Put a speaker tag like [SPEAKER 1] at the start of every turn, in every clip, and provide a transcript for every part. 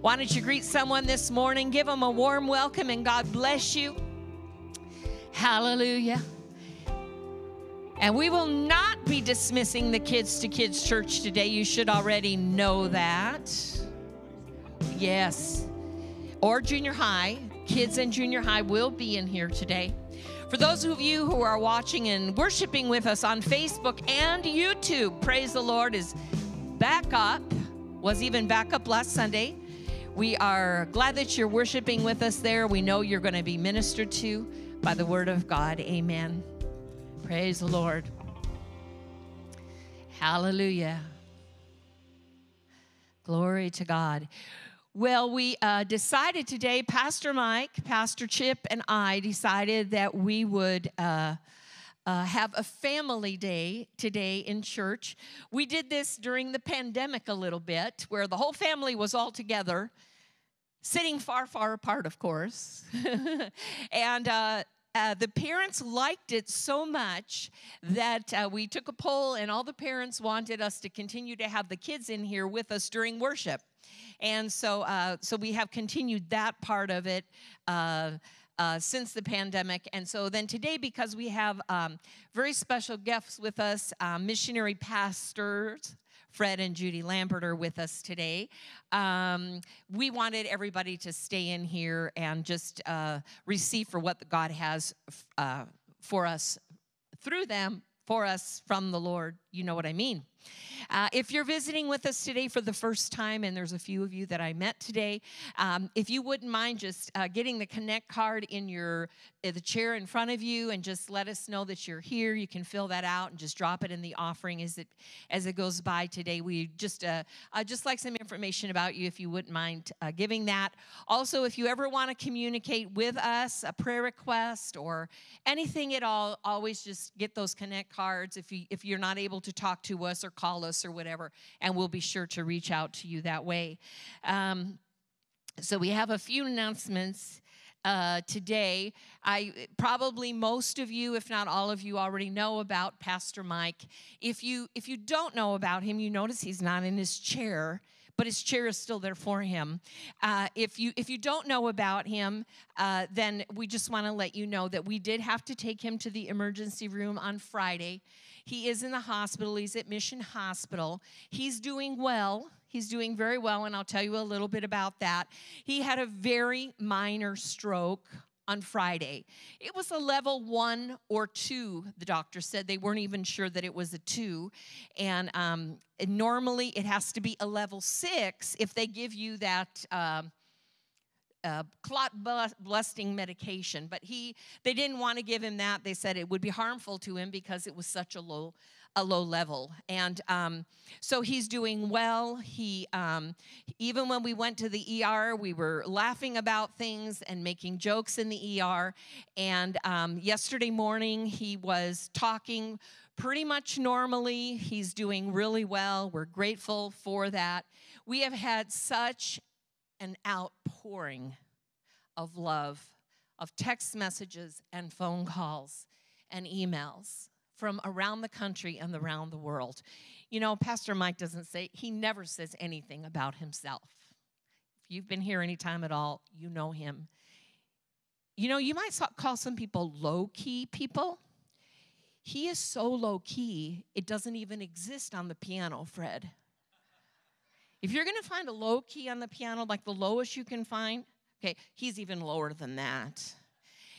[SPEAKER 1] Why don't you greet someone this morning? Give them a warm welcome and God bless you. Hallelujah. And we will not be dismissing the kids to kids church today. You should already know that. Yes. Or junior high. Kids in junior high will be in here today. For those of you who are watching and worshiping with us on Facebook and YouTube, praise the Lord is back up, was even back up last Sunday. We are glad that you're worshiping with us there. We know you're going to be ministered to by the word of God. Amen. Praise the Lord. Hallelujah. Glory to God. Well, we uh, decided today, Pastor Mike, Pastor Chip, and I decided that we would uh, uh, have a family day today in church. We did this during the pandemic a little bit, where the whole family was all together, sitting far, far apart, of course. and uh, uh, the parents liked it so much that uh, we took a poll, and all the parents wanted us to continue to have the kids in here with us during worship. And so, uh, so we have continued that part of it. Uh, since the pandemic. And so then today, because we have um, very special guests with us, uh, missionary pastors. Fred and Judy Lambert are with us today. Um, we wanted everybody to stay in here and just uh, receive for what God has uh, for us through them, for us from the Lord. You know what I mean. Uh, if you're visiting with us today for the first time, and there's a few of you that I met today, um, if you wouldn't mind just uh, getting the Connect card in your uh, the chair in front of you, and just let us know that you're here, you can fill that out and just drop it in the offering as it as it goes by today. We just uh, uh just like some information about you, if you wouldn't mind uh, giving that. Also, if you ever want to communicate with us, a prayer request or anything at all, always just get those Connect cards. If you if you're not able to talk to us or or call us or whatever, and we'll be sure to reach out to you that way. Um, so we have a few announcements. Uh, today. I probably most of you, if not all of you, already know about Pastor Mike. If you if you don't know about him, you notice he's not in his chair but his chair is still there for him. Uh, if you if you don't know about him, uh, then we just want to let you know that we did have to take him to the emergency room on Friday. He is in the hospital. He's at Mission Hospital. He's doing well. He's doing very well, and I'll tell you a little bit about that. He had a very minor stroke on Friday. It was a level one or two, the doctor said. They weren't even sure that it was a two. And, um, normally it has to be a level six if they give you that. Um, uh, clot busting medication, but he they didn't want to give him that. They said it would be harmful to him because it was such a low a low level. And um, so he's doing well. He um, even when we went to the ER, we were laughing about things and making jokes in the ER. And um, yesterday morning, he was talking pretty much normally. He's doing really well. We're grateful for that. We have had such an outpouring of love, of text messages and phone calls and emails from around the country and around the world. You know, Pastor Mike doesn't say, he never says anything about himself. If you've been here any time at all, you know him. You know, you might call some people low key people. He is so low key, it doesn't even exist on the piano, Fred. If you're going to find a low key on the piano, like the lowest you can find, okay, he's even lower than that.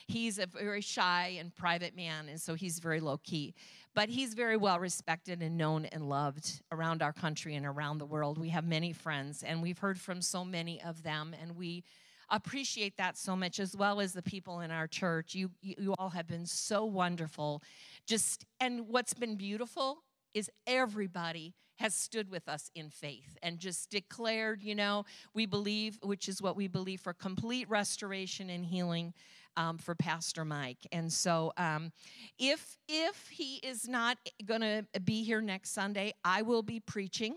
[SPEAKER 1] He's a very shy and private man, and so he's very low key. But he's very well respected and known and loved around our country and around the world. We have many friends, and we've heard from so many of them, and we appreciate that so much, as well as the people in our church. You, you all have been so wonderful. Just, and what's been beautiful is everybody has stood with us in faith and just declared, you know, we believe, which is what we believe for complete restoration and healing um, for Pastor Mike. And so, um, if if he is not going to be here next Sunday, I will be preaching.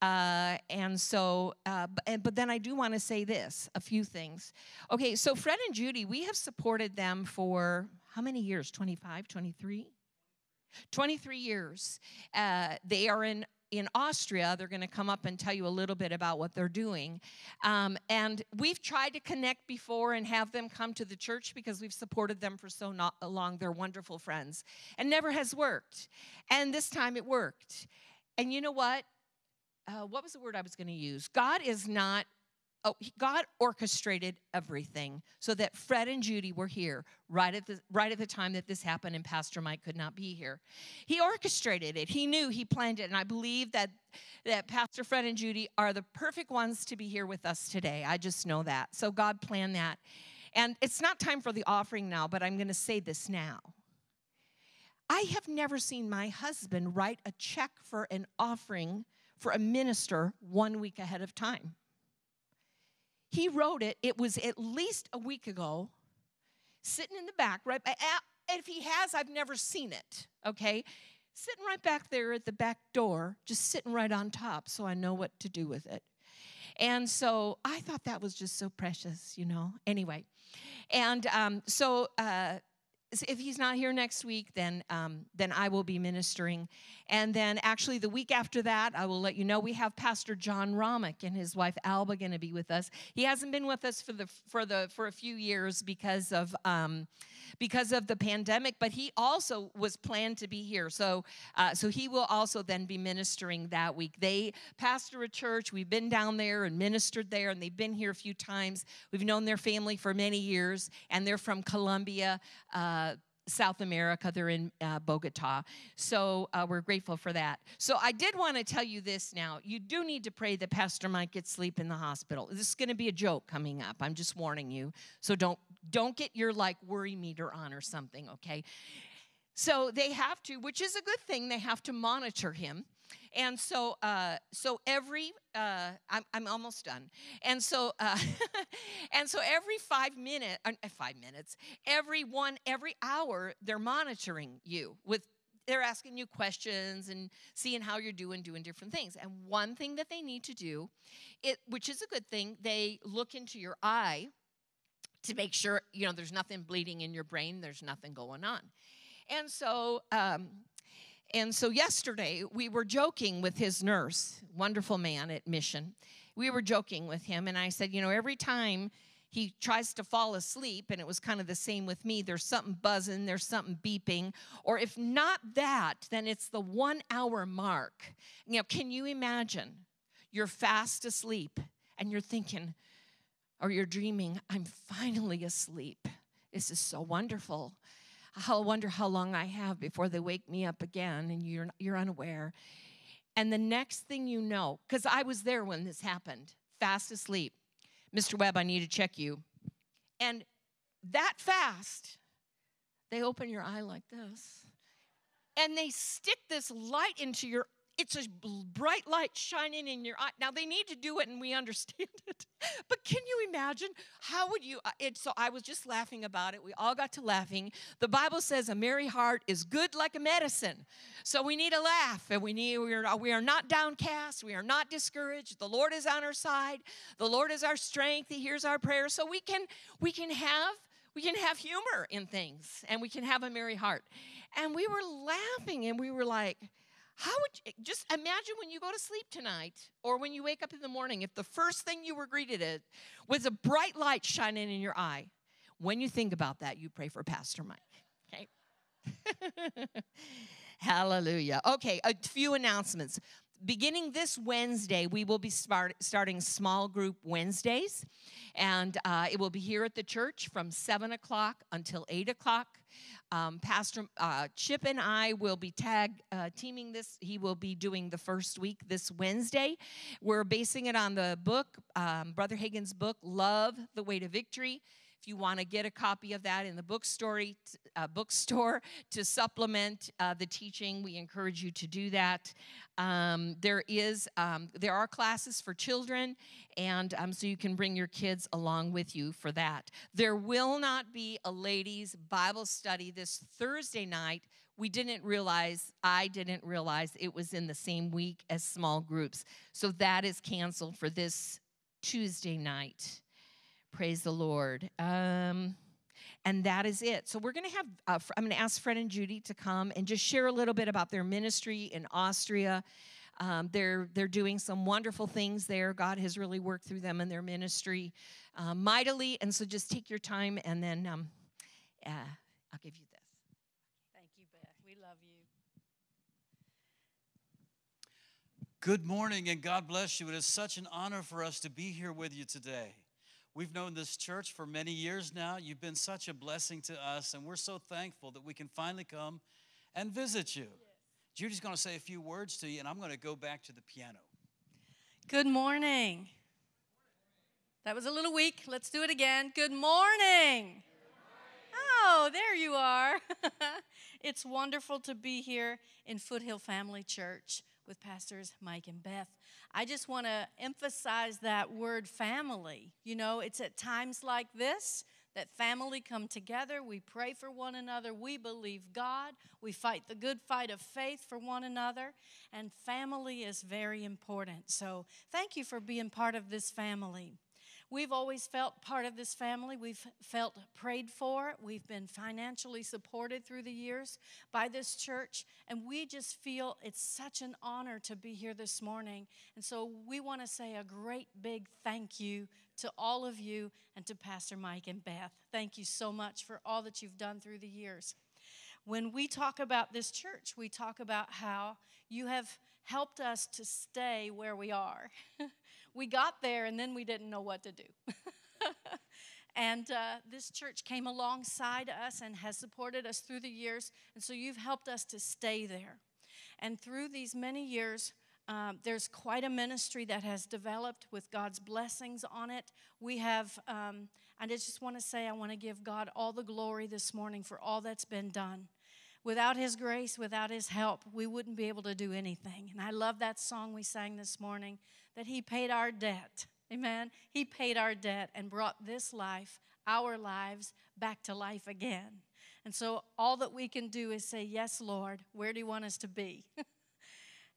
[SPEAKER 1] Uh, and so, uh, but, but then I do want to say this a few things. Okay, so Fred and Judy, we have supported them for how many years? 25, 23? 23 years. Uh, they are in in Austria. They're going to come up and tell you a little bit about what they're doing. Um, and we've tried to connect before and have them come to the church because we've supported them for so not long. They're wonderful friends, and never has worked. And this time it worked. And you know what? Uh, what was the word I was going to use? God is not oh, God orchestrated everything so that Fred and Judy were here right at the right at the time that this happened and Pastor Mike could not be here. He orchestrated it. He knew, he planned it, and I believe that that Pastor Fred and Judy are the perfect ones to be here with us today. I just know that. So God planned that. And it's not time for the offering now, but I'm going to say this now. I have never seen my husband write a check for an offering for a minister one week ahead of time. He wrote it, it was at least a week ago, sitting in the back, right? If he has, I've never seen it, okay? Sitting right back there at the back door, just sitting right on top, so I know what to do with it. And so I thought that was just so precious, you know? Anyway, and um, so uh, if he's not here next week, then um, then I will be ministering, and then actually the week after that, I will let you know we have Pastor John Romick and his wife Alba going to be with us. He hasn't been with us for the for the for a few years because of um, because of the pandemic, but he also was planned to be here. So uh, so he will also then be ministering that week. They pastor a church. We've been down there and ministered there, and they've been here a few times. We've known their family for many years, and they're from Colombia. Uh, South America. They're in uh, Bogota. So uh, we're grateful for that. So I did want to tell you this now. You do need to pray that Pastor Mike gets sleep in the hospital. This is going to be a joke coming up. I'm just warning you. So don't don't get your like worry meter on or something, okay? So they have to, which is a good thing. They have to monitor him. And so, uh, so every, uh, I'm, I'm almost done. And so, uh, and so every five minutes, uh, five minutes, every one, every hour, they're monitoring you with they're asking you questions and seeing how you're doing doing different things and one thing that they need to do it which is a good thing they look into your eye to make sure you know there's nothing bleeding in your brain there's nothing going on and so um, and so yesterday we were joking with his nurse, wonderful man at Mission. We were joking with him, and I said, you know, every time he tries to fall asleep, and it was kind of the same with me. There's something buzzing, there's something beeping, or if not that, then it's the one hour mark. You know, can you imagine? You're fast asleep, and you're thinking, or you're dreaming, I'm finally asleep. This is so wonderful. I'll wonder how long I have before they wake me up again, and you're, you're unaware. And the next thing you know, because I was there when this happened, fast asleep. Mr. Webb, I need to check you. And that fast, they open your eye like this. And they stick this light into your it's a bright light shining in your eye. Now they need to do it, and we understand it. But can you imagine how would you? Uh, it, so I was just laughing about it. We all got to laughing. The Bible says a merry heart is good like a medicine. So we need a laugh, and we need we are we are not downcast. We are not discouraged. The Lord is on our side. The Lord is our strength. He hears our prayers. So we can we can have we can have humor in things, and we can have a merry heart. And we were laughing, and we were like how would you just imagine when you go to sleep tonight or when you wake up in the morning, if the first thing you were greeted with was a bright light shining in your eye? When you think about that, you pray for Pastor Mike. Okay? Hallelujah. Okay, a few announcements. Beginning this Wednesday, we will be start, starting small group Wednesdays, and uh, it will be here at the church from 7 o'clock until 8 o'clock. Um, Pastor uh, Chip and I will be tag uh, teaming this. He will be doing the first week this Wednesday. We're basing it on the book, um, Brother Hagin's book, Love, the Way to Victory. If you want to get a copy of that in the bookstore, uh, bookstore to supplement uh, the teaching, we encourage you to do that. Um, there is um, there are classes for children, and um, so you can bring your kids along with you for that. There will not be a ladies' Bible study this Thursday night. We didn't realize, I didn't realize it was in the same week as small groups. So that is canceled for this Tuesday night. Praise the Lord. Um, and that is it. So we're going to have, uh, I'm going to ask Fred and Judy to come and just share a little bit about their ministry in Austria. Um, they're they're doing some wonderful things there. God has really worked through them in their ministry uh, mightily, and so just take your time, and then um, uh, I'll give you this.
[SPEAKER 2] Thank you, Beth. We love you.
[SPEAKER 3] Good morning and God bless you. It is such an honor for us to be here with you today. We've known this church for many years now. You've been such a blessing to us, and we're so thankful that we can finally come and visit you. Yes. Judy's going to say a few words to you, and I'm going to go back to the piano.
[SPEAKER 2] Good morning. That was a little weak. Let's do it again. Good morning. Oh, there you are. it's wonderful to be here in Foothill Family Church with Pastors Mike and Beth. I just want to emphasize that word family. You know, it's at times like this that family come together. We pray for one another. We believe God. We fight the good fight of faith for one another. And family is very important. So thank you for being part of this family. We've always felt part of this family. We've felt prayed for. We've been financially supported through the years by this church. And we just feel it's such an honor to be here this morning. And so we want to say a great big thank you to all of you and to Pastor Mike and Beth. Thank you so much for all that you've done through the years. When we talk about this church, we talk about how you have helped us to stay where we are. we got there and then we didn't know what to do. and uh, this church came alongside us and has supported us through the years. And so you've helped us to stay there. And through these many years, um, there's quite a ministry that has developed with God's blessings on it. We have, um, I just want to say, I want to give God all the glory this morning for all that's been done. Without His grace, without His help, we wouldn't be able to do anything. And I love that song we sang this morning that He paid our debt. Amen. He paid our debt and brought this life, our lives, back to life again. And so all that we can do is say, Yes, Lord, where do you want us to be?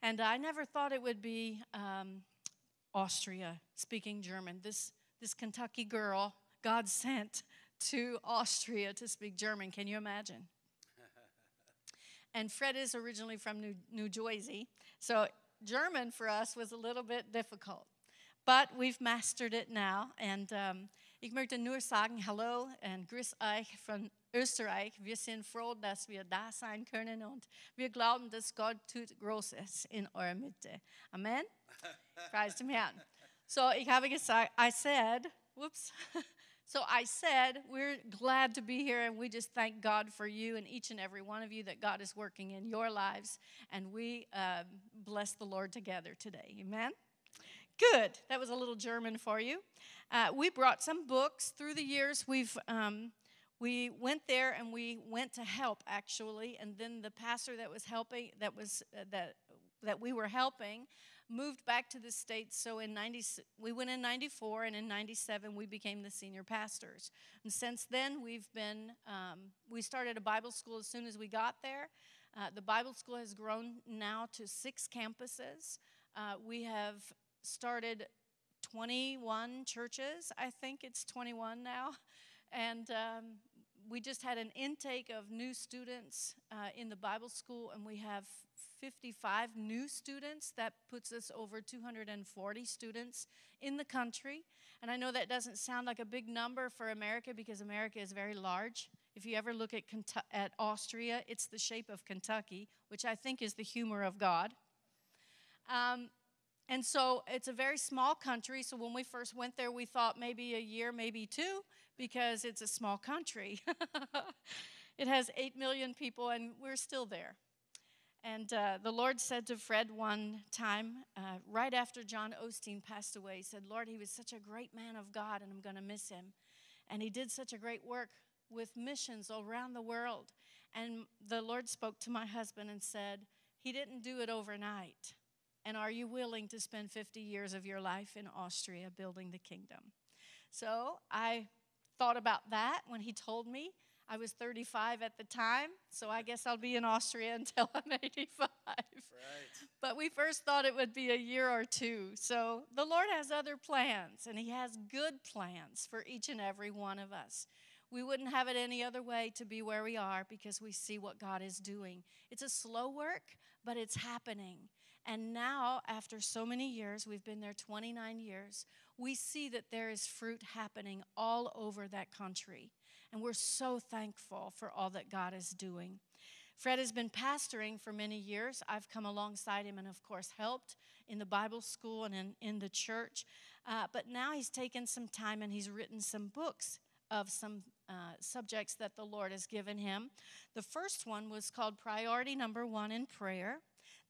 [SPEAKER 2] and I never thought it would be um, Austria speaking German. This, this Kentucky girl, God sent to Austria to speak German. Can you imagine? and Fred is originally from New, New Jersey. So German for us was a little bit difficult. But we've mastered it now. And um, ich möchte nur sagen Hallo und Grüß euch von Österreich. Wir sind froh, dass wir da sein können und wir glauben, dass Gott tut Großes in eurer Mitte. Amen. Preis dem Herrn. So, ich habe gesagt, I said, whoops. So I said, we're glad to be here, and we just thank God for you and each and every one of you that God is working in your lives. And we uh, bless the Lord together today. Amen. Good. That was a little German for you. Uh, we brought some books through the years. We've um, we went there and we went to help actually, and then the pastor that was helping, that was uh, that that we were helping, moved back to the States. So in 90, we went in 94, and in 97, we became the senior pastors. And since then, we've been, um, we started a Bible school as soon as we got there. Uh, the Bible school has grown now to six campuses. Uh, we have started 21 churches. I think it's 21 now. And um, we just had an intake of new students uh, in the Bible school, and we have 55 new students. That puts us over 240 students in the country. And I know that doesn't sound like a big number for America because America is very large. If you ever look at, at Austria, it's the shape of Kentucky, which I think is the humor of God. Um, and so it's a very small country. So when we first went there, we thought maybe a year, maybe two, because it's a small country. it has 8 million people, and we're still there. And uh, the Lord said to Fred one time, uh, right after John Osteen passed away, he said, Lord, he was such a great man of God, and I'm going to miss him. And he did such a great work with missions around the world. And the Lord spoke to my husband and said, He didn't do it overnight. And are you willing to spend 50 years of your life in Austria building the kingdom? So I thought about that when he told me. I was 35 at the time, so I guess I'll be in Austria until I'm 85. Right. But we first thought it would be a year or two. So the Lord has other plans, and He has good plans for each and every one of us. We wouldn't have it any other way to be where we are because we see what God is doing. It's a slow work, but it's happening. And now, after so many years, we've been there 29 years, we see that there is fruit happening all over that country. And we're so thankful for all that God is doing. Fred has been pastoring for many years. I've come alongside him and, of course, helped in the Bible school and in, in the church. Uh, but now he's taken some time and he's written some books of some uh, subjects that the Lord has given him. The first one was called Priority Number One in Prayer.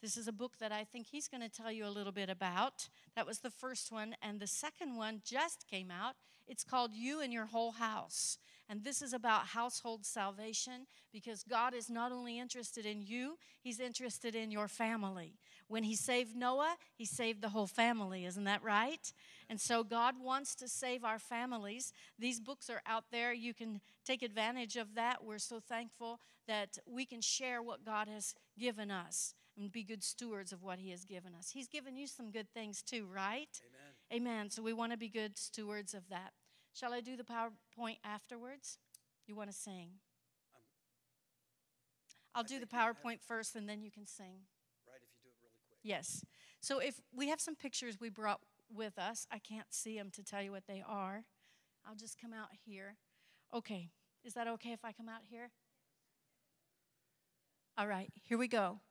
[SPEAKER 2] This is a book that I think he's going to tell you a little bit about. That was the first one. And the second one just came out. It's called You and Your Whole House. And this is about household salvation because God is not only interested in you, He's interested in your family. When He saved Noah, He saved the whole family. Isn't that right? And so God wants to save our families. These books are out there. You can take advantage of that. We're so thankful that we can share what God has given us and be good stewards of what He has given us. He's given you some good things too, right? Amen. Amen. So we want to be good stewards of that. Shall I do the PowerPoint afterwards? You want to sing? Um, I'll I do the PowerPoint first and then you can sing.
[SPEAKER 3] Right, if you do it really quick.
[SPEAKER 2] Yes. So if we have some pictures we brought with us, I can't see them to tell you what they are. I'll just come out here. Okay. Is that okay if I come out here? All right, here we go.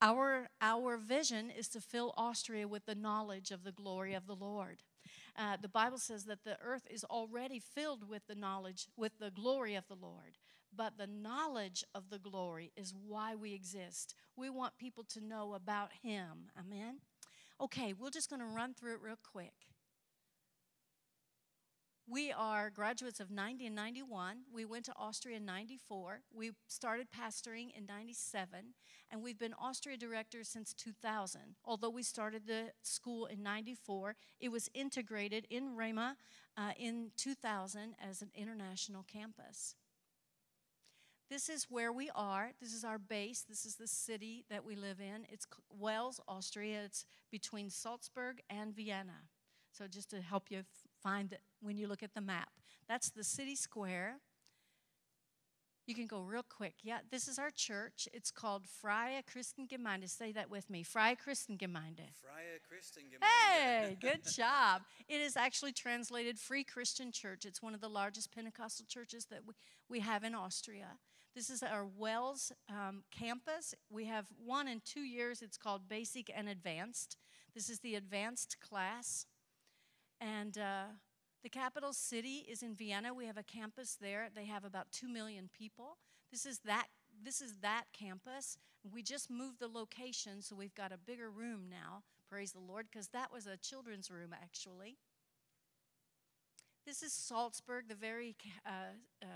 [SPEAKER 2] Our, our vision is to fill Austria with the knowledge of the glory of the Lord. Uh, the Bible says that the earth is already filled with the knowledge, with the glory of the Lord. But the knowledge of the glory is why we exist. We want people to know about Him. Amen? Okay, we're just going to run through it real quick. We are graduates of 90 and 91. We went to Austria in 94. We started pastoring in 97, and we've been Austria directors since 2000. Although we started the school in 94, it was integrated in Rhema uh, in 2000 as an international campus. This is where we are. This is our base. This is the city that we live in. It's Wels, Austria. It's between Salzburg and Vienna. So, just to help you find it when you look at the map. That's the city square. You can go real quick. Yeah, this is our church. It's called Freie Christengemeinde. Say that with me. Freie Christengemeinde.
[SPEAKER 3] Freie Christengemeinde.
[SPEAKER 2] Hey, good job. It is actually translated Free Christian Church. It's one of the largest Pentecostal churches that we, we have in Austria. This is our Wels um, campus. We have one in two years. It's called Basic and Advanced. This is the advanced class. And uh, the capital city is in Vienna. We have a campus there. They have about 2 million people. This is that this is that campus. We just moved the location, so we've got a bigger room now. Praise the Lord, because that was a children's room actually. This is Salzburg, the very uh, uh,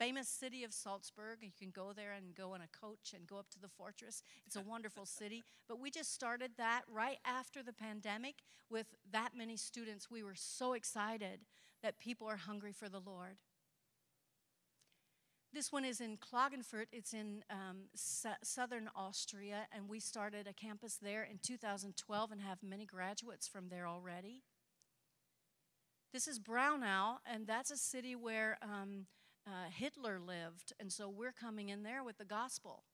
[SPEAKER 2] famous city of Salzburg. You can go there and go on a coach and go up to the fortress. It's a wonderful city. But we just started that right after the pandemic with that many students. We were so excited that people are hungry for the Lord. This one is in Klagenfurt. It's in um, southern Austria, and we started a campus there in 2012 and have many graduates from there already. This is Braunau, and that's a city where um, uh, Hitler lived, and so we're coming in there with the gospel.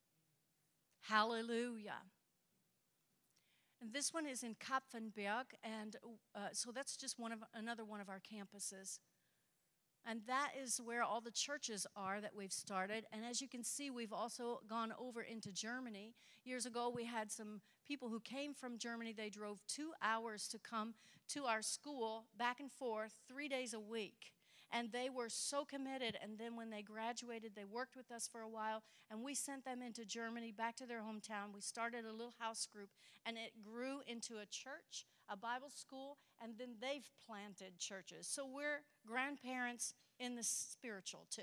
[SPEAKER 2] Hallelujah. And this one is in Kapfenberg, and uh, so that's just one of another one of our campuses. And that is where all the churches are that we've started. And as you can see, we've also gone over into Germany. Years ago, we had some people who came from Germany. They drove two hours to come to our school back and forth three days a week and they were so committed. And then when they graduated, they worked with us for a while, and we sent them into Germany, back to their hometown. We started a little house group, and it grew into a church, a Bible school, and then they've planted churches. So we're grandparents in the spiritual too.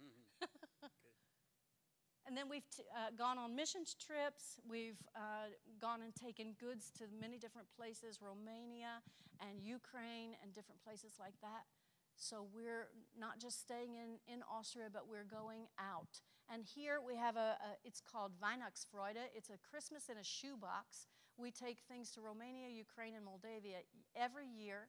[SPEAKER 2] Mm-hmm. and then we've t- uh, gone on missions trips. We've uh, gone and taken goods to many different places, Romania and Ukraine, and different places like that. So we're not just staying in, in Austria, but we're going out. And here we have a, a, it's called Weihnachtsfreude. It's a Christmas in a shoebox. We take things to Romania, Ukraine, and Moldavia every year.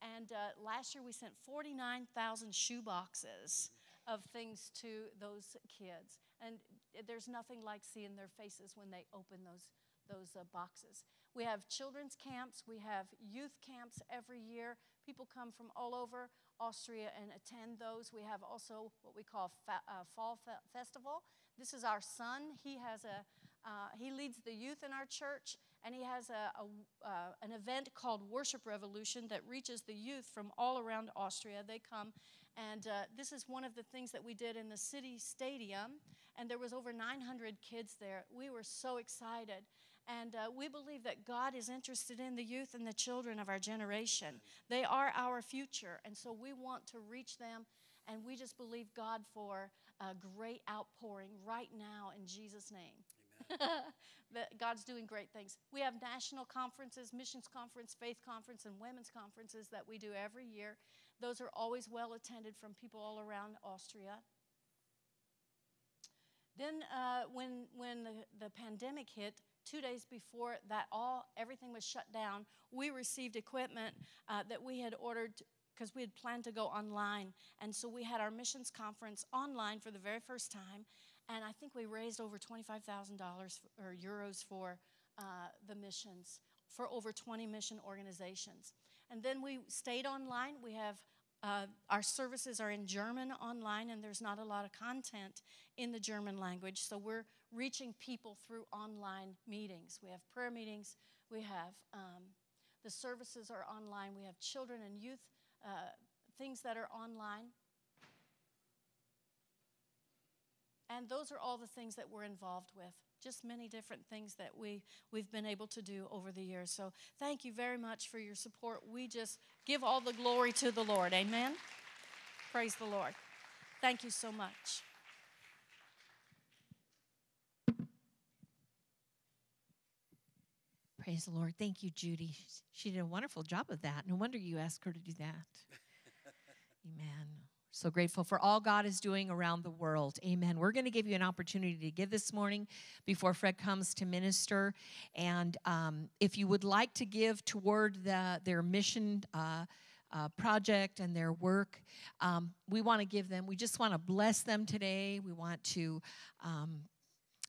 [SPEAKER 2] And uh, last year we sent 49,000 shoeboxes of things to those kids. And there's nothing like seeing their faces when they open those, those uh, boxes. We have children's camps, we have youth camps every year. People come from all over Austria and attend those. We have also what we call fa- uh, Fall fe- Festival. This is our son. He has a uh, he leads the youth in our church, and he has a, a uh, an event called Worship Revolution that reaches the youth from all around Austria. They come, and uh, this is one of the things that we did in the city stadium, and there was over 900 kids there. We were so excited. And uh, we believe that God is interested in the youth and the children of our generation. They are our future. And so we want to reach them. And we just believe God for a great outpouring right now in Jesus' name. that God's doing great things. We have national conferences, missions conference, faith conference, and women's conferences that we do every year. Those are always well attended from people all around Austria. Then, uh, when, when the, the pandemic hit, two days before that all everything was shut down we received equipment uh, that we had ordered because we had planned to go online. And so we had our missions conference online for the very first time and i think we raised over $25000 or euros for uh, the missions for over 20 mission organizations. And then we stayed online. We have uh, our services are in German online, and there's not a lot of content in the German language. So we're reaching people through online meetings. We have prayer meetings. We have um, the services are online. We have children and youth uh, things that are online. And those are all the things that we're involved with. Just many different things that we, we've been able to do over the years. So thank you very much for your support. We just give all the glory to the Lord. Amen. Praise the Lord. Thank you so much.
[SPEAKER 1] Praise the Lord. Thank you, Judy. She did a wonderful job of that. No wonder you asked her to do that. Amen. So grateful for all God is doing around the world. Amen. We're going to give you an opportunity to give this morning before Fred comes to minister. And um, if you would like to give toward the, their mission, uh, uh, project and their work. Um, we want to give them, we just want to bless them today. We want to um,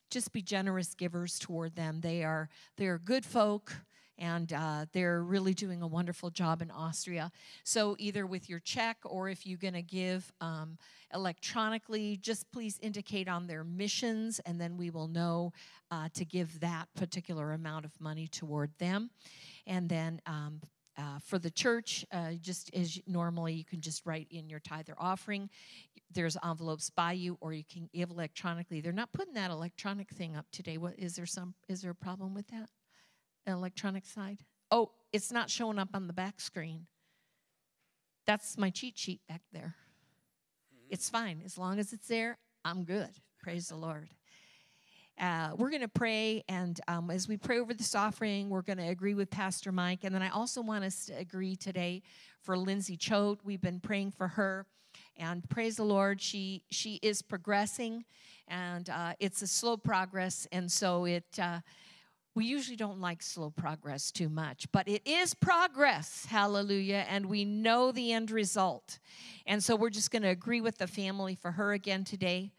[SPEAKER 1] just be generous givers toward them. They are they are good folk and uh, they're really doing a wonderful job in Austria. So, either with your check or if you're going to give um, electronically, just please indicate on their missions, and then we will know uh, to give that particular amount of money toward them. And then um, uh, for the church, uh, just as normally, you can just write in your tithe or offering. There's envelopes by you, or you can give electronically. They're not putting that electronic thing up today. What is there some? Is there a problem with that? An electronic side? Oh, it's not showing up on the back screen. That's my cheat sheet back there. It's fine as long as it's there. I'm good. Praise the Lord. Uh, we're going to pray, and um, as we pray over this offering, we're going to agree with Pastor Mike. And then I also want us to agree today for Lindsay Choate. We've been praying for her, and praise the Lord, she she is progressing, and uh, it's a slow progress, and so it. Uh, we usually don't like slow progress too much, but it is progress, hallelujah, and we know the end result. And so we're just going to agree with the family for her again today.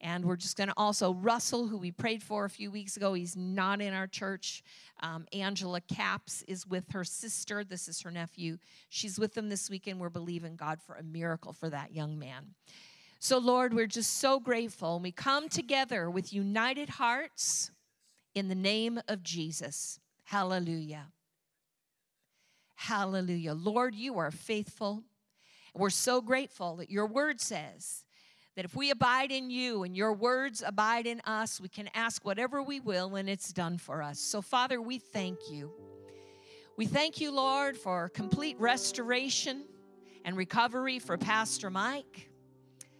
[SPEAKER 1] And we're just going to also, Russell, who we prayed for a few weeks ago, he's not in our church. Um, Angela Caps is with her sister. This is her nephew. She's with them this weekend. We're believing God for a miracle for that young man. So, Lord, we're just so grateful. We come together with united hearts in the name of Jesus. Hallelujah. Hallelujah. Lord, you are faithful. We're so grateful that your word says that if we abide in you and your words abide in us, we can ask whatever we will and it's done for us. So, Father, we thank you. We thank you, Lord, for complete restoration and recovery for Pastor Mike.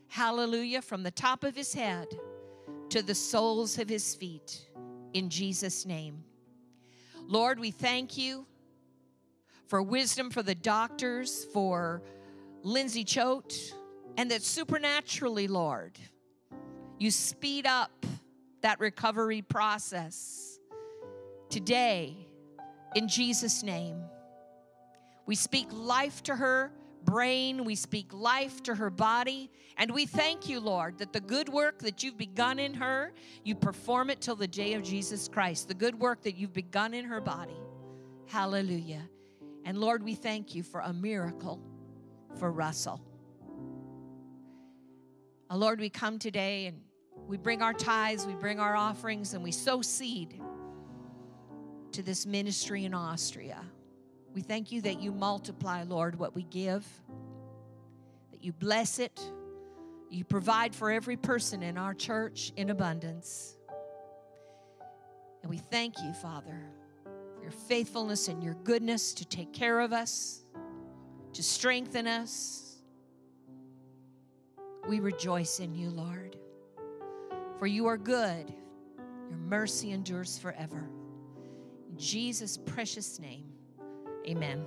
[SPEAKER 1] Hallelujah, from the top of his head to the soles of his feet, in Jesus' name. Lord, we thank you for wisdom for the doctors, for Lindsay Choate and that supernaturally, Lord, you speed up that recovery process. Today, in Jesus' name, we speak life to her,
[SPEAKER 3] brain. We speak life to her body. And we thank you, Lord, that the good work that you've begun in her, you perform it till the day of Jesus Christ. The good work that you've begun in her body. Hallelujah. And Lord, we thank you for a miracle for Russell. Uh, Lord, we come today and we bring our tithes, we bring our offerings, and we sow seed to this ministry in Austria. We thank you that you multiply, Lord, what we give, that you bless it, you provide for every person in our church in abundance. And we thank you, Father, for your faithfulness and your goodness to take care of us, to strengthen us. We rejoice in you, Lord, for you are good. Your mercy endures forever. In Jesus' precious name, amen.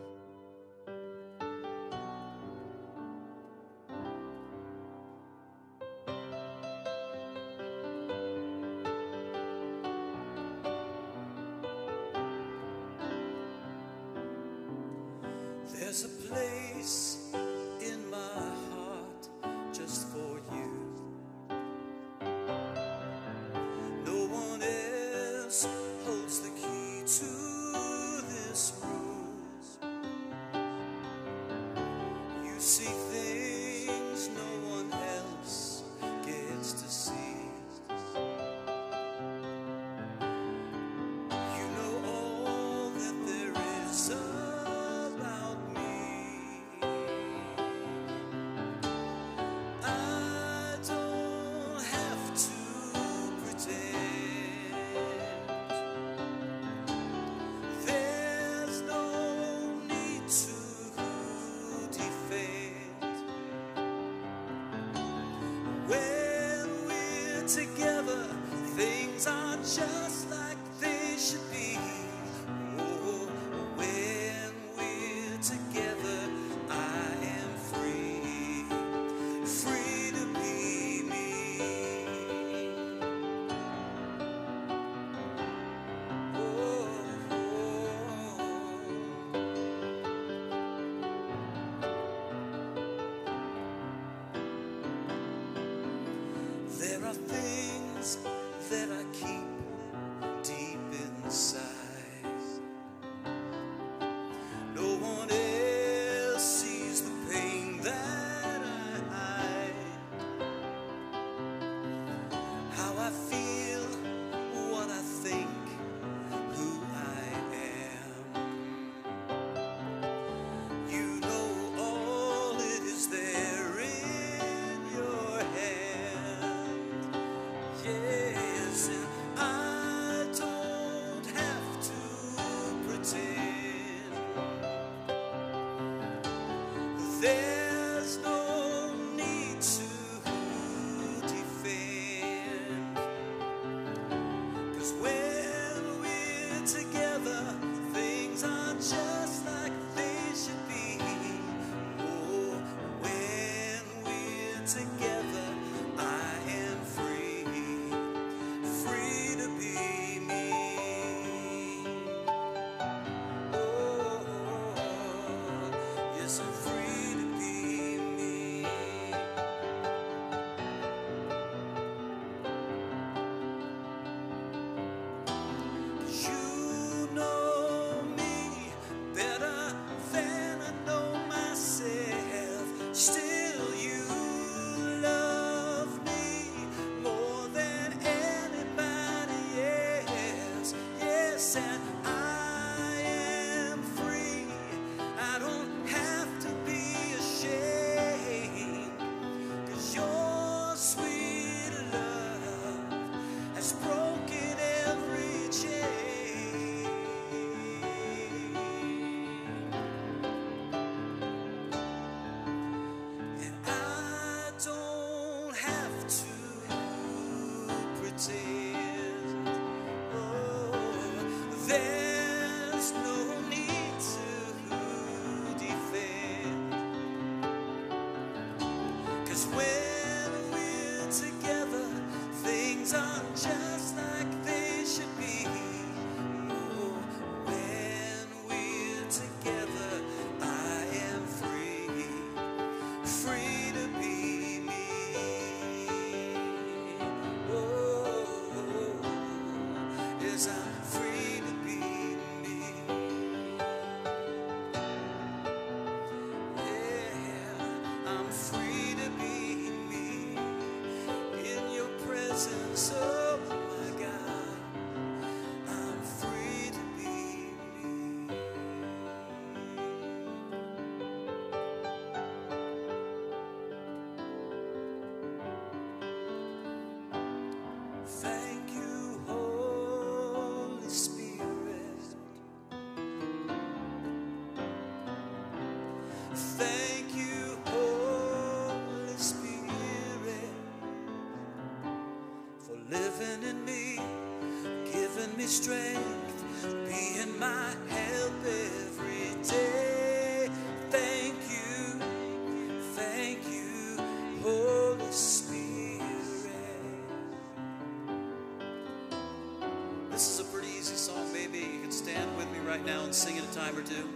[SPEAKER 3] Two.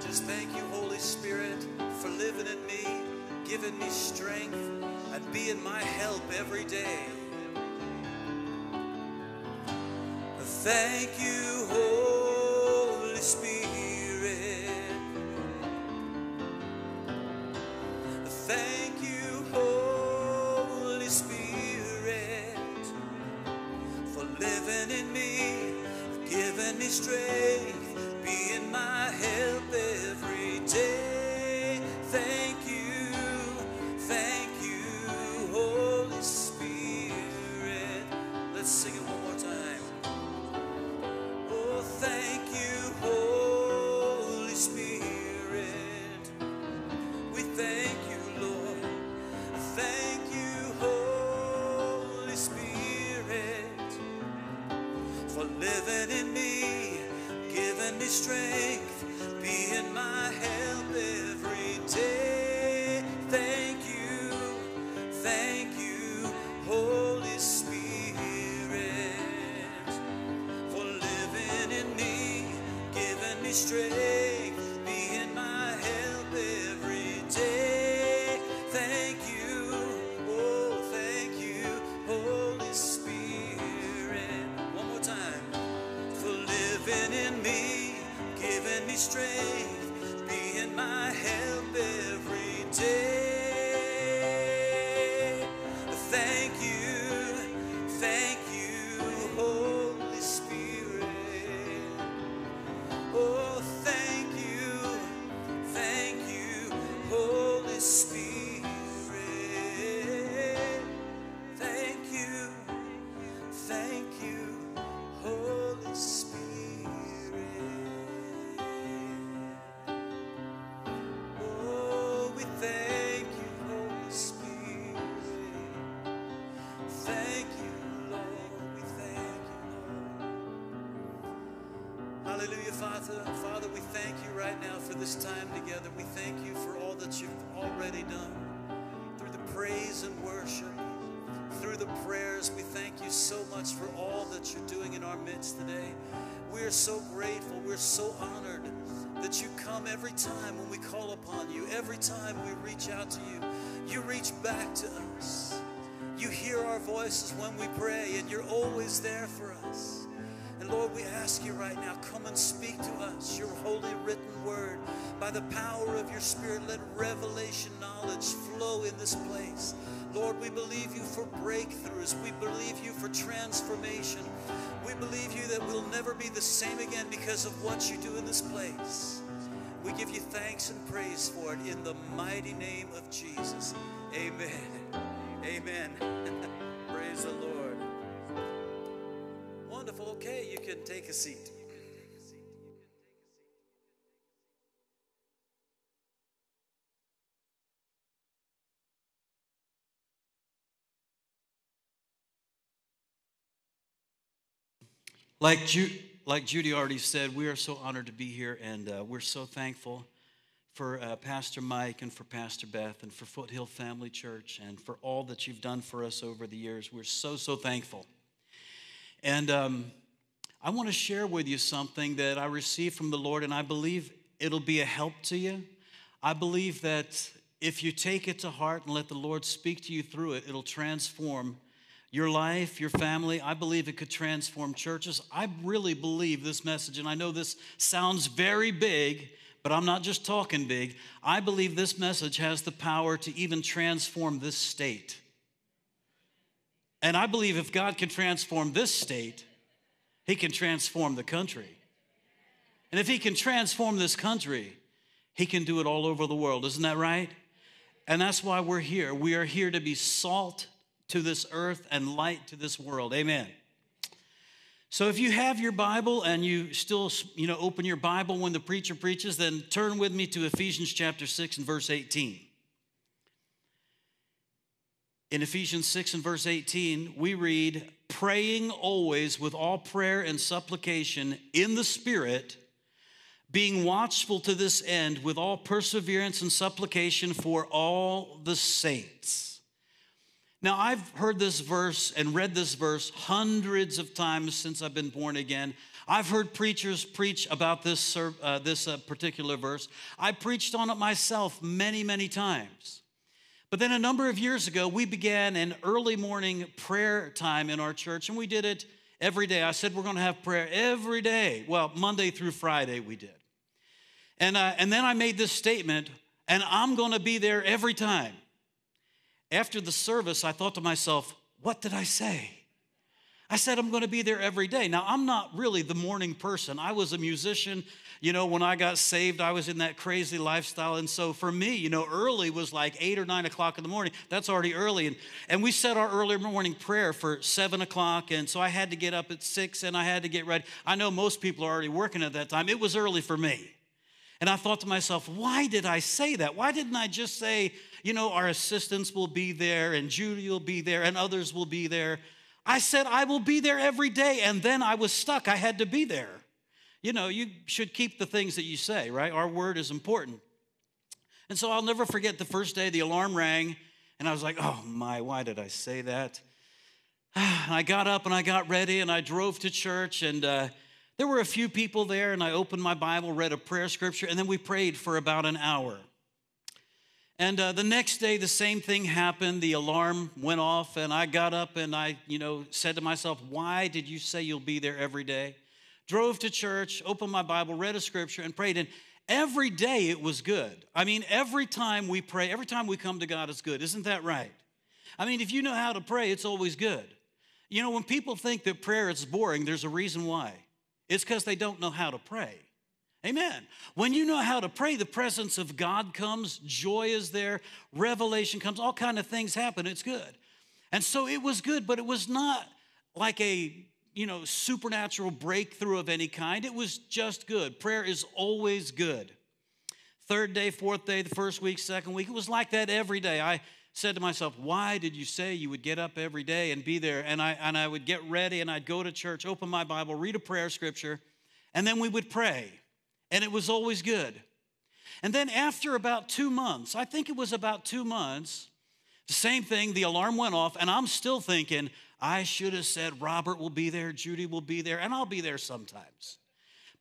[SPEAKER 3] Just thank you, Holy Spirit, for living in me, giving me strength, and being my help every day. Thank you, Holy for this time together. We thank you for all that you've already done through the praise and worship, through the prayers. We thank you so much for all that you're doing in our midst today. We are so grateful. We're so honored that you come every time when we call upon you, every time we reach out to you. You reach back to us. You hear our voices when we pray, and you're always there for us. Lord, we ask you right now, come and speak to us your holy written word. By the power of your Spirit, let revelation knowledge flow in this place. Lord, we believe you for breakthroughs. We believe you for transformation. We believe you that we'll never be the same again because of what you do in this place. We give you thanks and praise for it in the mighty name of Jesus. Amen. Amen. praise the Lord. A seat.
[SPEAKER 4] Like, Ju- like Judy already said, we are so honored to be here, and uh, we're so thankful for uh, Pastor Mike and for Pastor Beth and for Foothill Family Church and for all that you've done for us over the years. We're so, so thankful. And um, I want to share with you something that I received from the Lord, and I believe it'll be a help to you. I believe that if you take it to heart and let the Lord speak to you through it, it'll transform your life, your family. I believe it could transform churches. I really believe this message, and I know this sounds very big, but I'm not just talking big. I believe this message has the power to even transform this state. And I believe if God can transform this state, He can transform the country. And if He can transform this country, He can do it all over the world. Isn't that right? And that's why we're here. We are here to be salt to this earth and light to this world. Amen.
[SPEAKER 3] So if you have your Bible and you still, you know, open your Bible when the preacher preaches, then turn with me to Ephesians chapter 6 and verse 18. In Ephesians 6 and verse 18, we read, praying always with all prayer and supplication in the Spirit, being watchful to this end with all perseverance and supplication for all the saints. Now, I've heard this verse and read this verse hundreds of times since I've been born again. I've heard preachers preach about this, uh, this uh, particular verse. I preached on it myself many, many times. But then a number of years ago, we began an early morning prayer time in our church, and we did it every day. I said we're going to have prayer every day. Well, Monday through Friday, we did. And, uh, and then I made this statement, and I'm going to be there every time. After the service, I thought to myself, what did I say? I said, I'm going to be there every day. Now, I'm not really the morning person. I was a musician you know, when I got saved, I was in that crazy lifestyle. And so for me, you know, early was like eight or nine o'clock in the morning. That's already early. And, and we set our early morning prayer for seven o'clock. And so I had to get up at six and I had to get ready. I know most people are already working at that time. It was early for me. And I thought to myself, why did I say that? Why didn't I just say, you know, our assistants will be there and Judy will be there and others will be there? I said, I will be there every day. And then I was stuck. I had to be there you know, you should keep the things that you say, right? Our word is important. And so I'll never forget the first day the alarm rang, and I was like, oh my, why did I say that? I got up and I got ready and I drove to church, and uh, there were a few people there, and I opened my Bible, read a prayer scripture, and then we prayed for about an hour. And uh, the next day, the same thing happened. The alarm went off, and I got up and I, you know, said to myself, Why did you say you'll be there every day? Drove to church, opened my Bible, read a scripture, and prayed. And every day it was good. I mean, every time we pray, every time we come to God, it's good. Isn't that right? I mean, if you know how to pray, it's always good. You know, when people think that prayer is boring, there's a reason why. It's because they don't know how to pray. Amen. When you know how to pray, the presence of God comes, joy is there, revelation comes, all kind of things happen. It's good. And so it was good, but it was not like a you know, supernatural breakthrough of any kind. It was just good. Prayer is always good. Third day, fourth day, the first week, second week, it was like that every day. I said to myself, Why did you say you would get up every day and be there? And I, and I would get ready and I'd go to church, open my Bible, read a prayer scripture, and then we would pray. And it was always good. And then after about two months, I think it was about two months, the same thing, the alarm went off, and I'm still thinking, I should have said, Robert will be there, Judy will be there, and I'll be there sometimes.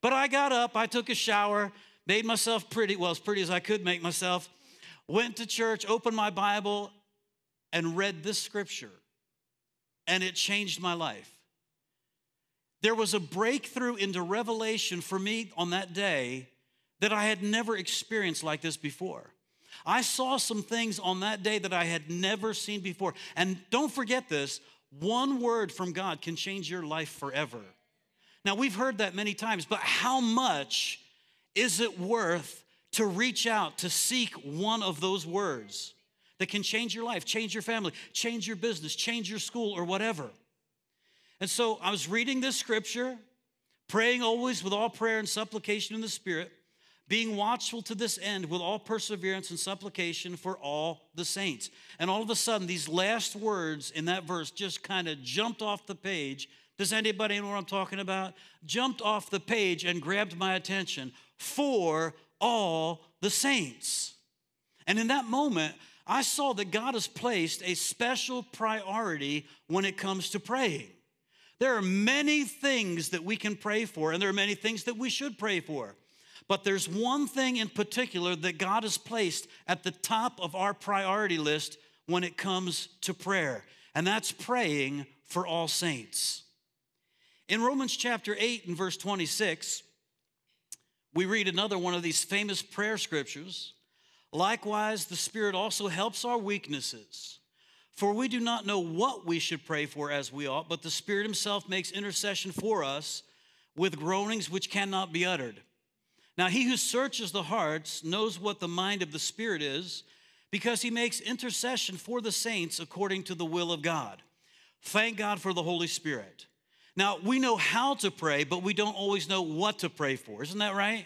[SPEAKER 3] But I got up, I took a shower, made myself pretty, well, as pretty as I could make myself, went to church, opened my Bible, and read this scripture. And it changed my life. There was a breakthrough into revelation for me on that day that I had never experienced like this before. I saw some things on that day that I had never seen before. And don't forget this one word from God can change your life forever. Now, we've heard that many times, but how much is it worth to reach out to seek one of those words that can change your life, change your family, change your business, change your school, or whatever? And so I was reading this scripture, praying always with all prayer and supplication in the Spirit being watchful to this end with all perseverance and supplication for all the saints. And all of a sudden, these last words in that verse just kind of jumped off the page. Does anybody know what I'm talking about? Jumped off the page and grabbed my attention for all the saints. And in that moment, I saw that God has placed a special priority when it comes to praying. There are many things that we can pray for, and there are many things that we should pray for. But there's one thing in particular that God has placed at the top of our priority list when it comes to prayer, and that's praying for all saints. In Romans chapter 8 and verse 26, we read another one of these famous prayer scriptures. Likewise, the Spirit also helps our weaknesses. For we do not know what we should pray for as we ought, but the Spirit Himself makes intercession for us with groanings which cannot be uttered. Now, he who searches the hearts knows what the mind of the Spirit is, because he makes intercession for the saints according to the will of God. Thank God for the Holy Spirit. Now, we know how to pray, but we don't always know what to pray for. Isn't that right?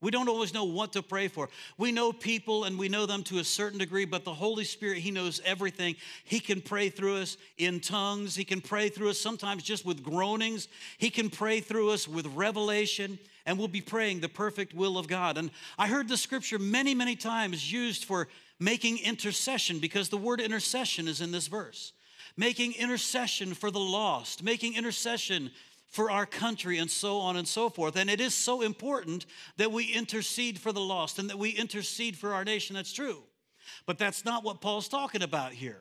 [SPEAKER 3] We don't always know what to pray for. We know people and we know them to a certain degree, but the Holy Spirit, He knows everything. He can pray through us in tongues. He can pray through us sometimes just with groanings. He can pray through us with revelation, and we'll be praying the perfect will of God. And I heard the scripture many, many times used for making intercession because the word intercession is in this verse. Making intercession for the lost, making intercession for our country and so on and so forth. And it is so important that we intercede for the lost and that we intercede for our nation. That's true. But that's not what Paul's talking about here.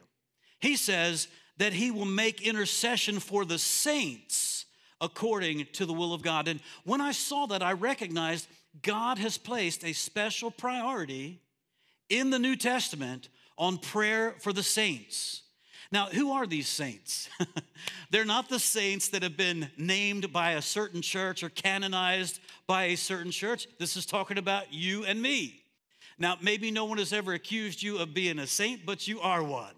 [SPEAKER 3] He says that he will make intercession for the saints according to the will of God. And when I saw that, I recognized God has placed a special priority in the New Testament on prayer for the saints. Now, who are these saints? They're not the saints that have been named by a certain church or canonized by a certain church. This is talking about you and me. Now, maybe no one has ever accused you of being a saint, but you are one.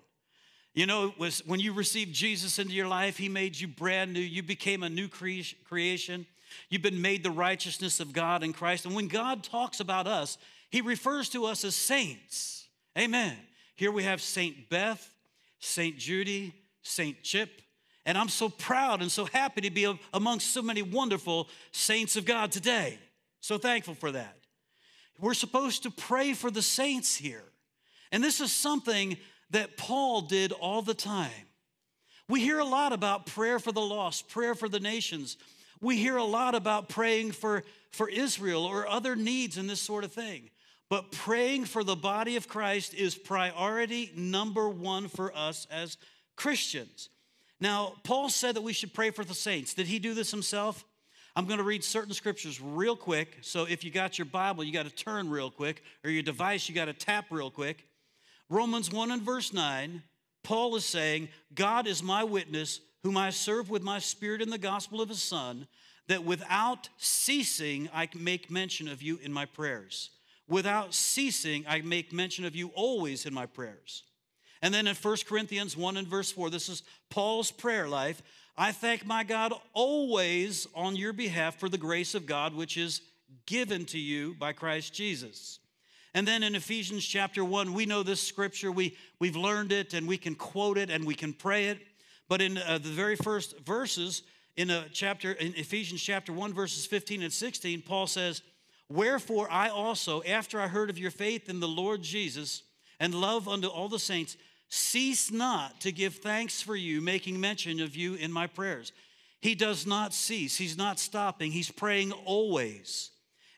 [SPEAKER 3] You know, was when you received Jesus into your life, he made you brand new. You became a new creation. You've been made the righteousness of God in Christ. And when God talks about us, he refers to us as saints. Amen. Here we have Saint Beth, St. Judy, St. Chip. And I'm so proud and so happy to be amongst so many wonderful saints of God today. So thankful for that. We're supposed to pray for the saints here. And this is something that Paul did all the time. We hear a lot about prayer for the lost, prayer for the nations. We hear a lot about praying for, for Israel or other needs and this sort of thing. But praying for the body of Christ is priority number one for us as Christians. Now, Paul said that we should pray for the saints. Did he do this himself? I'm going to read certain scriptures real quick. So if you got your Bible, you got to turn real quick, or your device, you got to tap real quick. Romans 1 and verse 9, Paul is saying, God is my witness, whom I serve with my spirit in the gospel of his Son, that without ceasing I make mention of you in my prayers. Without ceasing, I make mention of you always in my prayers. And then in 1 Corinthians 1 and verse 4, this is Paul's prayer life. I thank my God always on your behalf for the grace of God which is given to you by Christ Jesus. And then in Ephesians chapter 1, we know this scripture, we, we've learned it and we can quote it and we can pray it. But in uh, the very first verses, in a chapter in Ephesians chapter 1 verses 15 and 16 Paul says Wherefore I also, after I heard of your faith in the Lord Jesus and love unto all the saints, cease not to give thanks for you, making mention of you in my prayers. He does not cease, he's not stopping, he's praying always.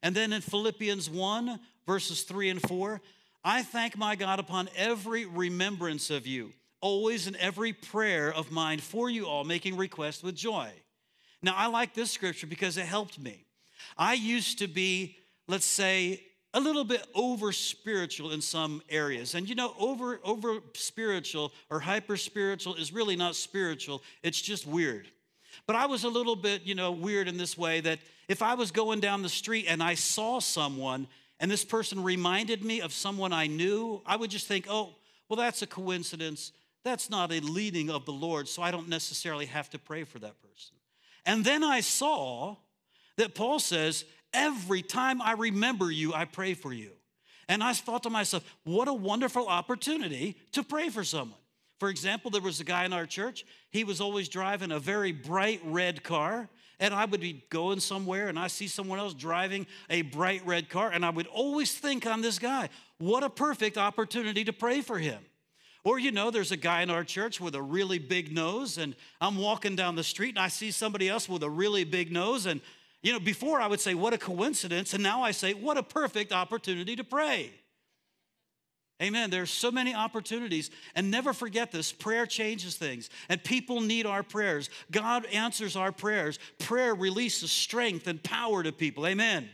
[SPEAKER 3] And then in Philippians 1, verses 3 and 4, I thank my God upon every remembrance of you, always in every prayer of mine for you all, making request with joy. Now, I like this scripture because it helped me. I used to be let's say, a little bit over spiritual in some areas. And you know, over over spiritual or hyper spiritual is really not spiritual, it's just weird. But I was a little bit, you know, weird in this way that if I was going down the street and I saw someone and this person reminded me of someone I knew, I would just think, "Oh, well that's a coincidence. That's not a leading of the Lord, so I don't necessarily have to pray for that person." And then I saw that Paul says, Every time I remember you, I pray for you. And I thought to myself, what a wonderful opportunity to pray for someone. For example, there was a guy in our church, he was always driving a very bright red car. And I would be going somewhere and I see someone else driving a bright red car, and I would always think on this guy, what a perfect opportunity to pray for him. Or, you know, there's a guy in our church with a really big nose, and I'm walking down the street and I see somebody else with a really big nose, and you know, before I would say, what a coincidence, and now I say, what a perfect opportunity to pray. Amen. There's so many opportunities. And never forget this prayer changes things, and people need our prayers. God answers our prayers. Prayer releases strength and power to people. Amen.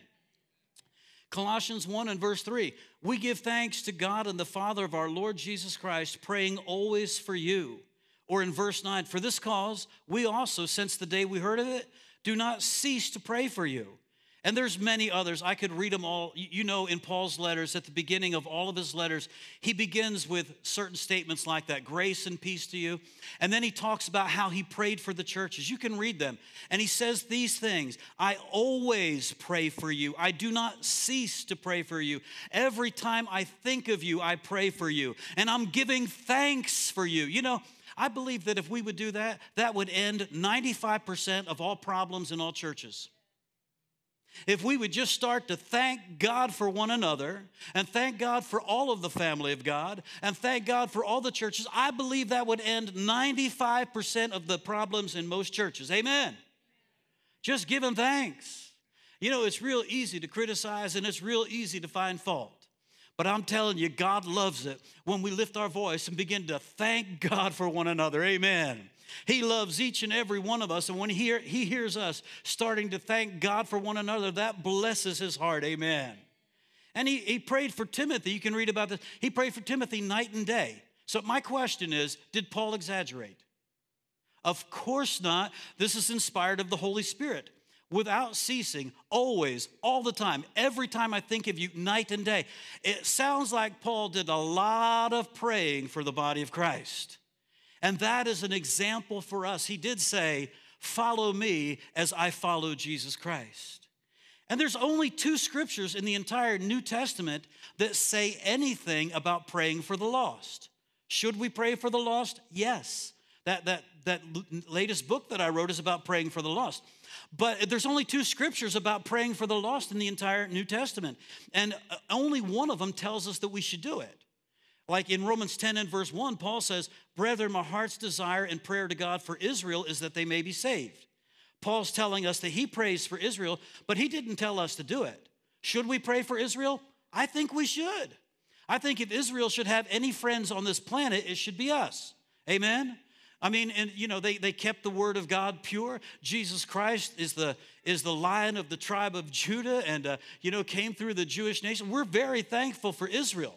[SPEAKER 3] Colossians 1 and verse 3 We give thanks to God and the Father of our Lord Jesus Christ, praying always for you. Or in verse 9, for this cause, we also, since the day we heard of it, do not cease to pray for you And there's many others. I could read them all. You know, in Paul's letters, at the beginning of all of his letters, he begins with certain statements like that grace and peace to you. And then he talks about how he prayed for the churches. You can read them. And he says these things I always pray for you. I do not cease to pray for you. Every time I think of you, I pray for you. And I'm giving thanks for you. You know, I believe that if we would do that, that would end 95% of all problems in all churches. If we would just start to thank God for one another and thank God for all of the family of God and thank God for all the churches, I believe that would end 95% of the problems in most churches. Amen. Just give Him thanks. You know, it's real easy to criticize and it's real easy to find fault. But I'm telling you, God loves it when we lift our voice and begin to thank God for one another. Amen. He loves each and every one of us. And when he, he hears us starting to thank God for one another, that blesses his heart. Amen. And he, he prayed for Timothy. You can read about this. He prayed for Timothy night and day. So, my question is did Paul exaggerate? Of course not. This is inspired of the Holy Spirit. Without ceasing, always, all the time, every time I think of you, night and day. It sounds like Paul did a lot of praying for the body of Christ. And that is an example for us. He did say, Follow me as I follow Jesus Christ. And there's only two scriptures in the entire New Testament that say anything about praying for the lost. Should we pray for the lost? Yes. That, that, that latest book that I wrote is about praying for the lost. But there's only two scriptures about praying for the lost in the entire New Testament. And uh, only one of them tells us that we should do it. Like in Romans 10 and verse 1, Paul says, Brethren, my heart's desire and prayer to God for Israel is that they may be saved. Paul's telling us that he prays for Israel, but he didn't tell us to do it. Should we pray for Israel? I think we should. I think if Israel should have any friends on this planet, it should be us. Amen? I mean, and you know, they, they kept the word of God pure. Jesus Christ is the is the lion of the tribe of Judah and uh, you know came through the Jewish nation. We're very thankful for Israel.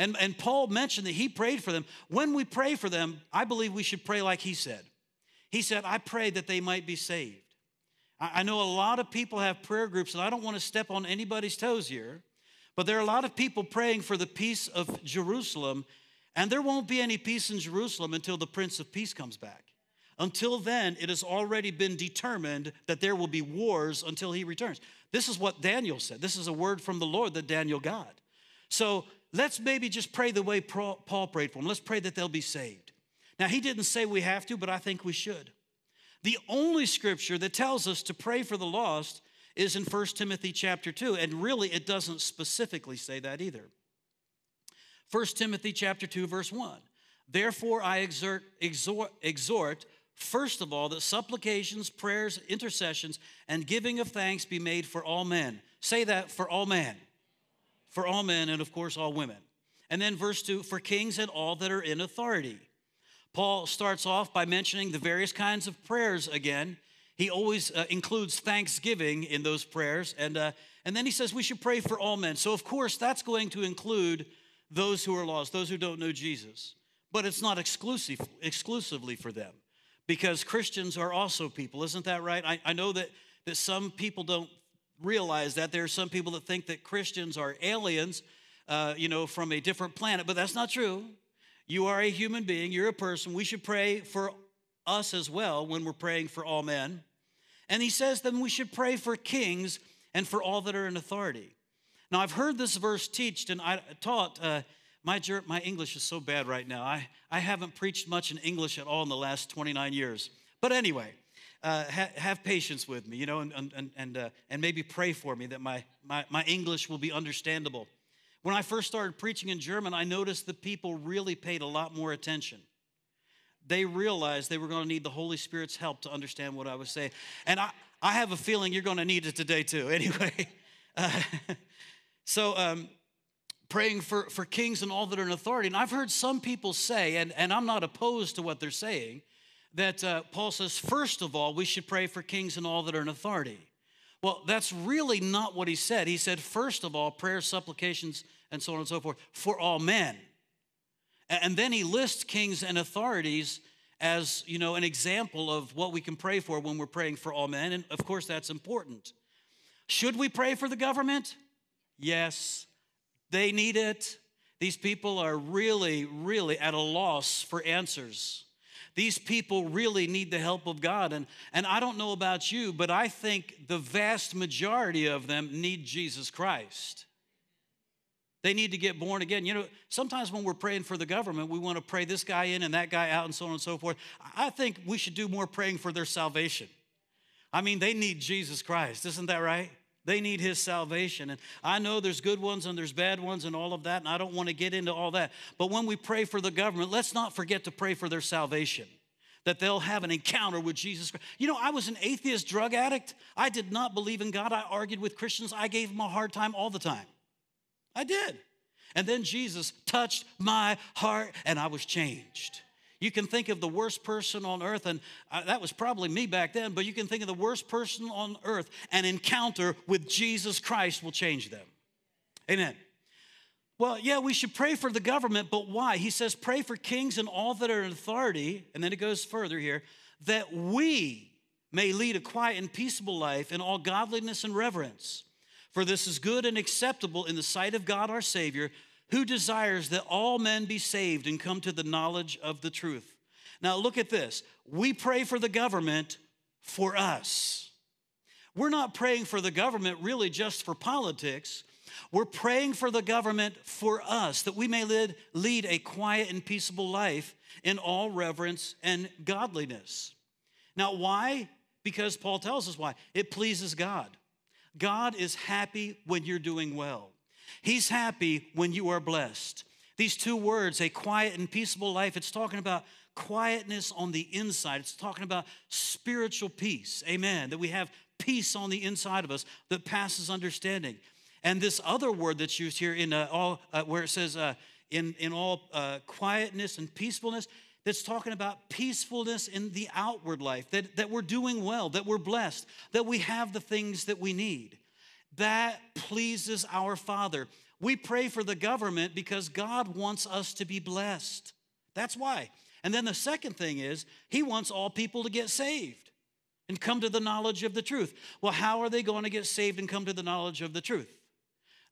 [SPEAKER 3] And, and Paul mentioned that he prayed for them. When we pray for them, I believe we should pray like he said. He said, I pray that they might be saved. I, I know a lot of people have prayer groups, and I don't want to step on anybody's toes here, but there are a lot of people praying for the peace of Jerusalem, and there won't be any peace in Jerusalem until the Prince of Peace comes back. Until then, it has already been determined that there will be wars until he returns. This is what Daniel said. This is a word from the Lord that Daniel got. So let's maybe just pray the way Paul prayed for them. Let's pray that they'll be saved. Now, he didn't say we have to, but I think we should. The only scripture that tells us to pray for the lost is in 1 Timothy chapter 2, and really it doesn't specifically say that either. 1 Timothy chapter 2 verse 1. Therefore I exert, exhort, exhort first of all that supplications, prayers, intercessions and giving of thanks be made for all men. Say that for all men for all men and, of course, all women. And then verse 2 for kings and all that are in authority. Paul starts off by mentioning the various kinds of prayers again. He always uh, includes thanksgiving in those prayers. And, uh, and then he says we should pray for all men. So, of course, that's going to include those who are lost, those who don't know Jesus. But it's not exclusive, exclusively for them because Christians are also people. Isn't that right? I, I know that, that some people don't realize that. There are some people that think that Christians are aliens, uh, you know, from a different planet, but that's not true. You are a human being, you're a person. We should pray for us as well when we're praying for all men. And he says then we should pray for kings and for all that are in authority. Now, I've heard this verse teached and I taught. Uh, my, my English is so bad right now. I, I haven't preached much in English at all in the last 29 years. But anyway, uh, ha- have patience with me, you know, and, and, and, uh, and maybe pray for me that my, my, my English will be understandable. When I first started preaching in German, I noticed that people really paid a lot more attention. They realized they were going to need the Holy Spirit's help to understand what I was saying. And I, I have a feeling you're going to need it today too. Anyway, uh, so um, praying for, for kings and all that are in authority. And I've heard some people say, and, and I'm not opposed to what they're saying, that uh, Paul says, first of all, we should pray for kings and all that are in authority. Well, that's really not what he said. He said, first of all, prayers, supplications, and so on and so forth, for all men. And then he lists kings and authorities as, you know, an example of what we can pray for when we're praying for all men. And of course, that's important. Should we pray for the government? Yes, they need it. These people are really, really at a loss for answers. These people really need the help of God. And, and I don't know about you, but I think the vast majority of them need Jesus Christ. They need to get born again. You know, sometimes when we're praying for the government, we want to pray this guy in and that guy out and so on and so forth. I think we should do more praying for their salvation. I mean, they need Jesus Christ. Isn't that right? They need his salvation. And I know there's good ones and there's bad ones and all of that, and I don't want to get into all that. But when we pray for the government, let's not forget to pray for their salvation. That they'll have an encounter with Jesus Christ. You know, I was an atheist drug addict. I did not believe in God. I argued with Christians. I gave them a hard time all the time. I did. And then Jesus touched my heart and I was changed. You can think of the worst person on earth, and uh, that was probably me back then, but you can think of the worst person on earth. An encounter with Jesus Christ will change them. Amen. Well, yeah, we should pray for the government, but why? He says, pray for kings and all that are in authority. And then it goes further here that we may lead a quiet and peaceable life in all godliness and reverence. For this is good and acceptable in the sight of God our Savior who desires that all men be saved and come to the knowledge of the truth. Now, look at this. We pray for the government for us. We're not praying for the government really just for politics. We're praying for the government for us, that we may lead, lead a quiet and peaceable life in all reverence and godliness. Now, why? Because Paul tells us why. It pleases God. God is happy when you're doing well. He's happy when you are blessed. These two words, a quiet and peaceable life, it's talking about quietness on the inside. It's talking about spiritual peace. Amen. That we have peace on the inside of us that passes understanding. And this other word that's used here in uh, all, uh, where it says uh, in, in all uh, quietness and peacefulness, that's talking about peacefulness in the outward life, that, that we're doing well, that we're blessed, that we have the things that we need. That pleases our Father. We pray for the government because God wants us to be blessed. That's why. And then the second thing is, He wants all people to get saved and come to the knowledge of the truth. Well, how are they going to get saved and come to the knowledge of the truth?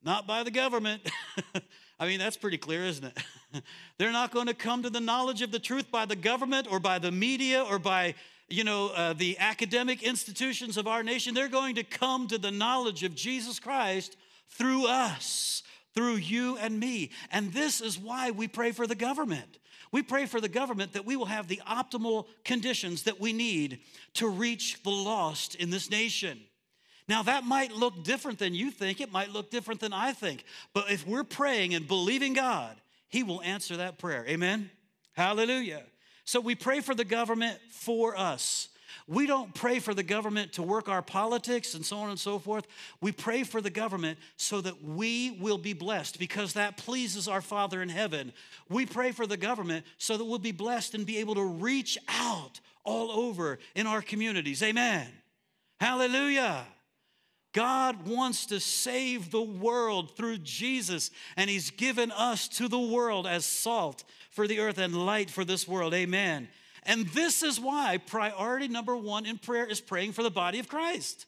[SPEAKER 3] Not by the government. I mean, that's pretty clear, isn't it? They're not going to come to the knowledge of the truth by the government or by the media or by you know, uh, the academic institutions of our nation, they're going to come to the knowledge of Jesus Christ through us, through you and me. And this is why we pray for the government. We pray for the government that we will have the optimal conditions that we need to reach the lost in this nation. Now, that might look different than you think, it might look different than I think. But if we're praying and believing God, He will answer that prayer. Amen? Hallelujah. So we pray for the government for us. We don't pray for the government to work our politics and so on and so forth. We pray for the government so that we will be blessed because that pleases our Father in heaven. We pray for the government so that we'll be blessed and be able to reach out all over in our communities. Amen. Hallelujah. God wants to save the world through Jesus, and He's given us to the world as salt for the earth and light for this world. Amen. And this is why priority number one in prayer is praying for the body of Christ.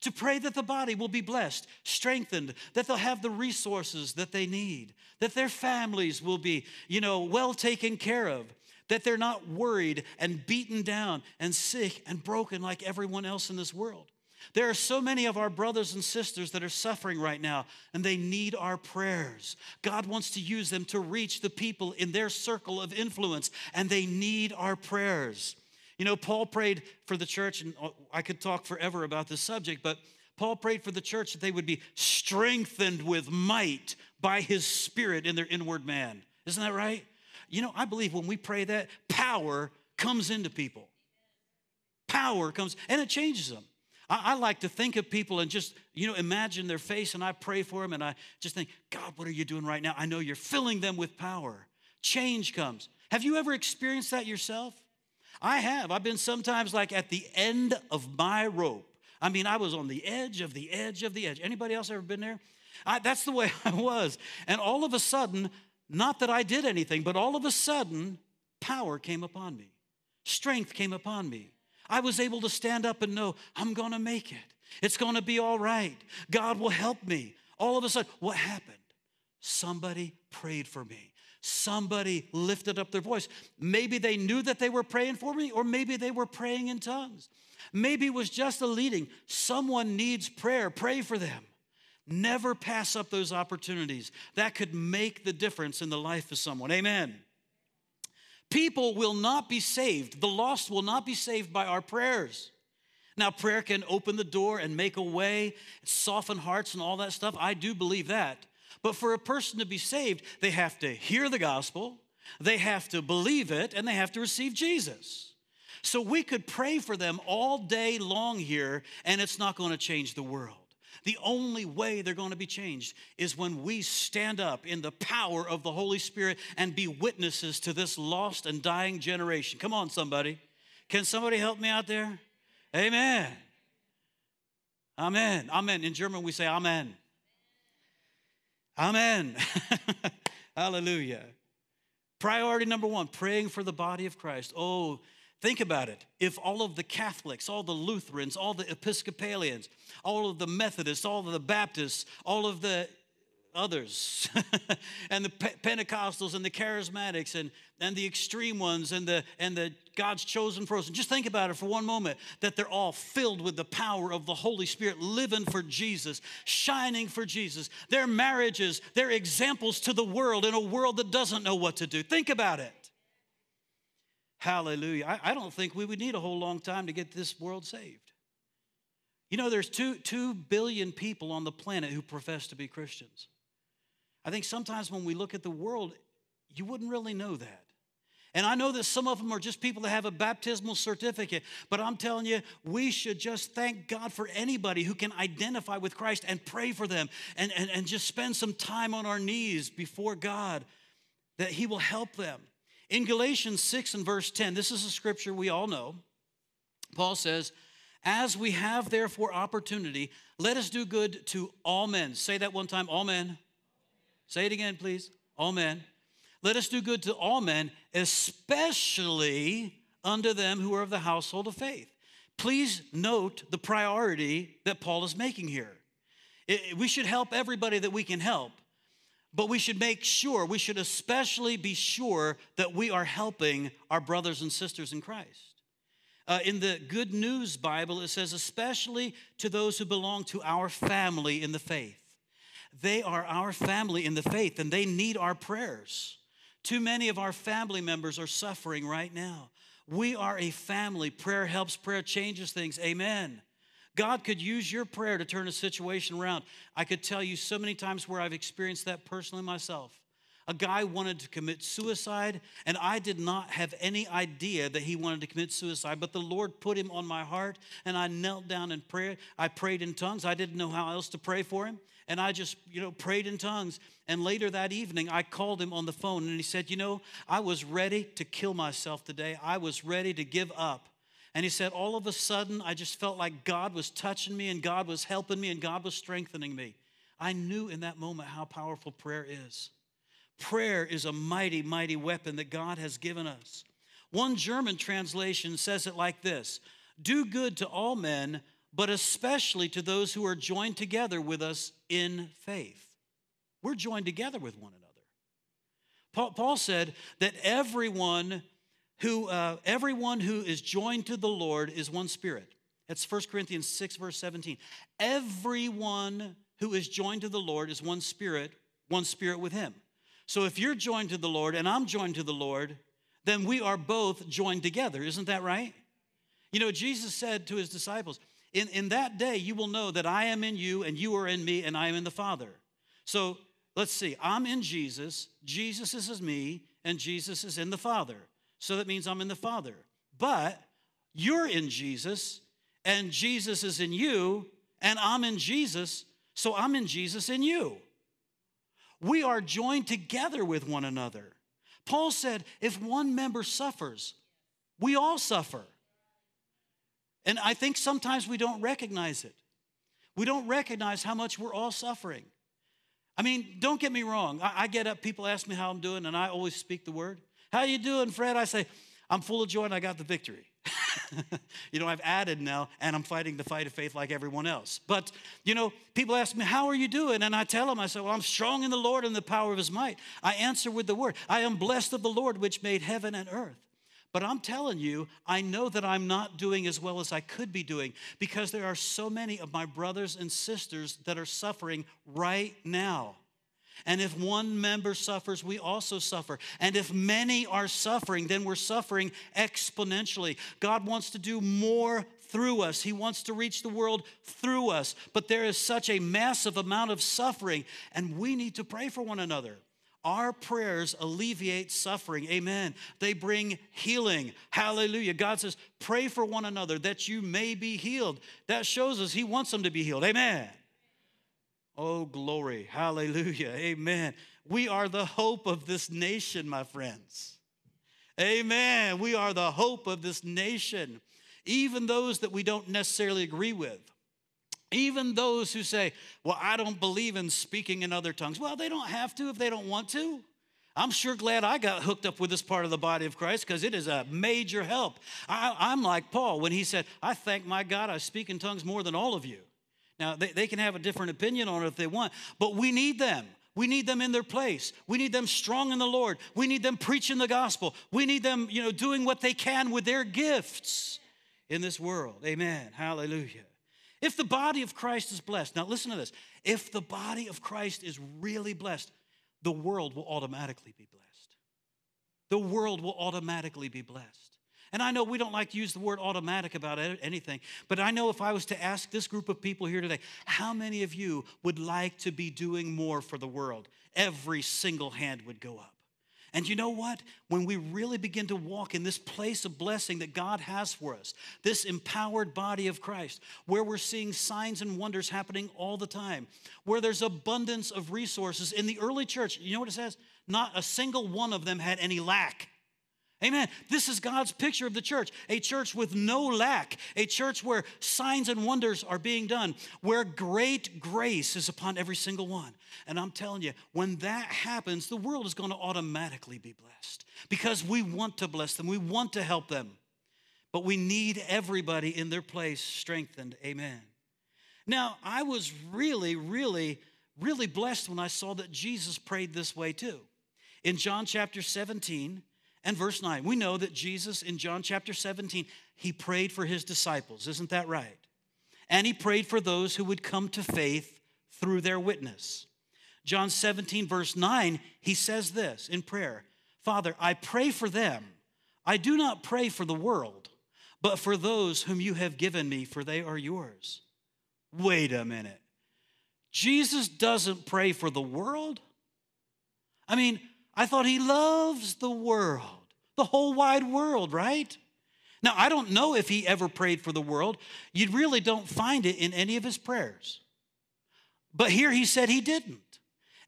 [SPEAKER 3] To pray that the body will be blessed, strengthened, that they'll have the resources that they need, that their families will be, you know, well taken care of, that they're not worried and beaten down and sick and broken like everyone else in this world. There are so many of our brothers and sisters that are suffering right now, and they need our prayers. God wants to use them to reach the people in their circle of influence, and they need our prayers. You know, Paul prayed for the church, and uh, I could talk forever about this subject, but Paul prayed for the church that they would be strengthened with might by his spirit in their inward man. Isn't that right? You know, I believe when we pray that, power comes into people. Power comes, and it changes them. I, I, like to think of people and just, you know, imagine their face and I pray for them and I just think, God, what are you doing right now? I know you're filling them with power. Change comes. Have you ever experienced that yourself? I have. I've been sometimes like at the end of my rope. I mean, I was on the edge of the edge of the edge. Anybody else ever been there? I, that's the way I was. And all of a sudden, not that I did anything, but all of a sudden, power came upon me, strength came upon me. I was able to stand up and know I'm going to make it. It's going to be all right. God will help me. All of a sudden, what happened? Somebody prayed for me. Somebody lifted up their voice. Maybe they knew that they were praying for me, or maybe they were praying in tongues. Maybe it was just a leading. Someone needs prayer. Pray for them. Never pass up those opportunities. That could make the difference in the life of someone. Amen. People will not be saved. The lost will not be saved by our prayers. Now, prayer can open the door and make a way, soften hearts, and all that stuff. I do believe that. But for a person to be saved, they have to hear the gospel, they have to believe it, and they have to receive Jesus. So we could pray for them all day long here, and it's not going to change the world. The only way they're going to be changed is when we stand up in the power of the Holy Spirit and be witnesses to this lost and dying generation. Come on, somebody. Can somebody help me out there? Amen. Amen. Amen. In German, we say Amen. Amen. Hallelujah. Priority number one praying for the body of Christ. Oh, think about it. If all of the Catholics, all the Lutherans, all the Episcopalians, all of the Methodists, all of the Baptists, all of the others and the Pentecostals and the charismatics and, and the extreme ones and the and the God's chosen person. Just think about it for one moment that they're all filled with the power of the Holy Spirit, living for Jesus, shining for Jesus. Their marriages, they're examples to the world in a world that doesn't know what to do. Think about it. Hallelujah. I, I don't think we would need a whole long time to get this world saved. You know, there's two, two billion people on the planet who profess to be Christians. I think sometimes when we look at the world, you wouldn't really know that. And I know that some of them are just people that have a baptismal certificate, but I'm telling you, we should just thank God for anybody who can identify with Christ and pray for them and, and, and just spend some time on our knees before God that He will help them. In Galatians 6 and verse 10, this is a scripture we all know. Paul says, As we have therefore opportunity, let us do good to all men. Say that one time, all men. Say it again, please. All men. Let us do good to all men, especially unto them who are of the household of faith. Please note the priority that Paul is making here. It, we should help everybody that we can help, but we should make sure, we should especially be sure that we are helping our brothers and sisters in Christ. Uh, in the Good News Bible, it says, especially to those who belong to our family in the faith. They are our family in the faith and they need our prayers. Too many of our family members are suffering right now. We are a family. Prayer helps, prayer changes things. Amen. God could use your prayer to turn a situation around. I could tell you so many times where I've experienced that personally myself. A guy wanted to commit suicide, and I did not have any idea that he wanted to commit suicide, but the Lord put him on my heart, and I knelt down and prayed. I prayed in tongues. I didn't know how else to pray for him and I just, you know, prayed in tongues. And later that evening, I called him on the phone and he said, You know, I was ready to kill myself today. I was ready to give up. And he said, All of a sudden, I just felt like God was touching me and God was helping me and God was strengthening me. I knew in that moment how powerful prayer is. Prayer is a mighty, mighty weapon that God has given us. One German translation says it like this Do good to all men but especially to those who are joined together with us in faith. We're joined together with one another. Paul, said that everyone who, uh, everyone who is joined to the Lord is one spirit. That's 1 Corinthians 6, verse 17. Everyone who is joined to the Lord is one spirit, one spirit with him. So if you're joined to the Lord and I'm joined to the Lord, then we are both joined together. Isn't that right? You know, Jesus said to his disciples, in, in that day, you will know that I am in you and you are in me and I am in the Father. So let's see. I'm in Jesus, Jesus is in me, and Jesus is in the Father. So that means I'm in the Father. But you're in Jesus, and Jesus is in you, and I'm in Jesus, so I'm in Jesus in you. We are joined together with one another. Paul said, if one member suffers, we all suffer. And I think sometimes we don't recognize it. We don't recognize how much we're all suffering. I mean, don't get me wrong. I, I, get up, people ask me how I'm doing, and I always speak the word. How you doing, Fred? I say, I'm full of joy and I got the victory. you know, I've added now, and I'm fighting the fight of faith like everyone else. But, you know, people ask me, How are you doing? And I tell them, I say, Well, I'm strong in the Lord and the power of his might. I answer with the word, I am blessed of the Lord which made heaven and earth. But I'm telling you, I know that I'm not doing as well as I could be doing because there are so many of my brothers and sisters that are suffering right now. And if one member suffers, we also suffer. And if many are suffering, then we're suffering exponentially. God wants to do more through us. He wants to reach the world through us. But there is such a massive amount of suffering, and we need to pray for one another. Our prayers alleviate suffering. Amen. They bring healing. Hallelujah. God says, pray for one another that you may be healed. That shows us He wants them to be healed. Amen. Oh, glory. Hallelujah. Amen. We are the hope of this nation, my friends. Amen. We are the hope of this nation. Even those that we don't necessarily agree with. Even those who say, Well, I don't believe in speaking in other tongues. Well, they don't have to if they don't want to. I'm sure glad I got hooked up with this part of the body of Christ because it is a major help. I, am like Paul when he said, I thank my God I speak in tongues more than all of you. Now, they, they can have a different opinion on it if they want, but we need them. We need them in their place. We need them strong in the Lord. We need them preaching the gospel. We need them, you know, doing what they can with their gifts in this world. Amen. Hallelujah. If the body of Christ is blessed, now listen to this. If the body of Christ is really blessed, the world will automatically be blessed. The world will automatically be blessed. And I know we don't like to use the word automatic about anything, but I know if I was to ask this group of people here today, how many of you would like to be doing more for the world? Every single hand would go up. And you know what? When we really begin to walk in this place of blessing that God has for us, this empowered body of Christ, where we're seeing signs and wonders happening all the time, where there's abundance of resources. In the early church, you know what it says? Not a single one of them had any lack. Amen. This is God's picture of the church a church with no lack, a church where signs and wonders are being done, where great grace is upon every single one. And I'm telling you, when that happens, the world is going to automatically be blessed because we want to bless them, we want to help them. But we need everybody in their place strengthened. Amen. Now, I was really, really, really blessed when I saw that Jesus prayed this way too. In John chapter 17, and verse 9. We know that Jesus in John chapter 17, he prayed for his disciples. Isn't that right? And he prayed for those who would come to faith through their witness. John 17, verse 9, he says this in prayer Father, I pray for them. I do not pray for the world, but for those whom you have given me, for they are yours. Wait a minute. Jesus doesn't pray for the world? I mean, I thought he loves the world the whole wide world, right? Now, I don't know if he ever prayed for the world. You really don't find it in any of his prayers. But here he said he didn't.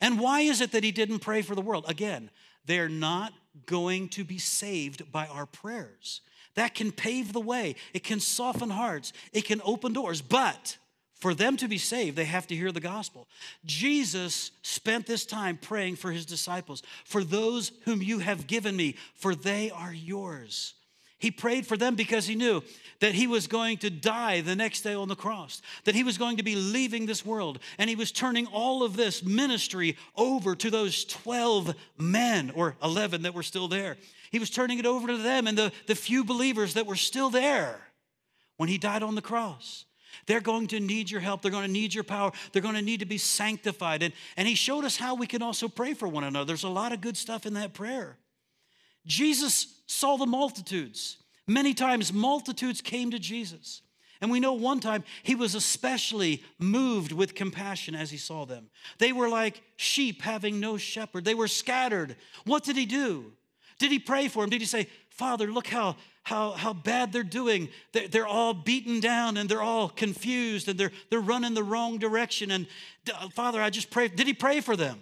[SPEAKER 3] And why is it that he didn't pray for the world? Again, they're not going to be saved by our prayers. That can pave the way, it can soften hearts, it can open doors. But for them to be saved, they have to hear the gospel. Jesus spent this time praying for his disciples, for those whom you have given me, for they are yours. He prayed for them because he knew that he was going to die the next day on the cross, that he was going to be leaving this world, and he was turning all of this ministry over to those 12 men or 11 that were still there. He was turning it over to them and the, the few believers that were still there when he died on the cross. They're going to need your help. They're going to need your power. They're going to need to be sanctified. And, and he showed us how we can also pray for one another. There's a lot of good stuff in that prayer. Jesus saw the multitudes. Many times, multitudes came to Jesus. And we know one time he was especially moved with compassion as he saw them. They were like sheep having no shepherd, they were scattered. What did he do? Did he pray for them? Did he say, Father, look how how, how bad they're doing. They're, all beaten down and they're all confused and they're, they're running the wrong direction. And uh, Father, I just pray. Did he pray for them?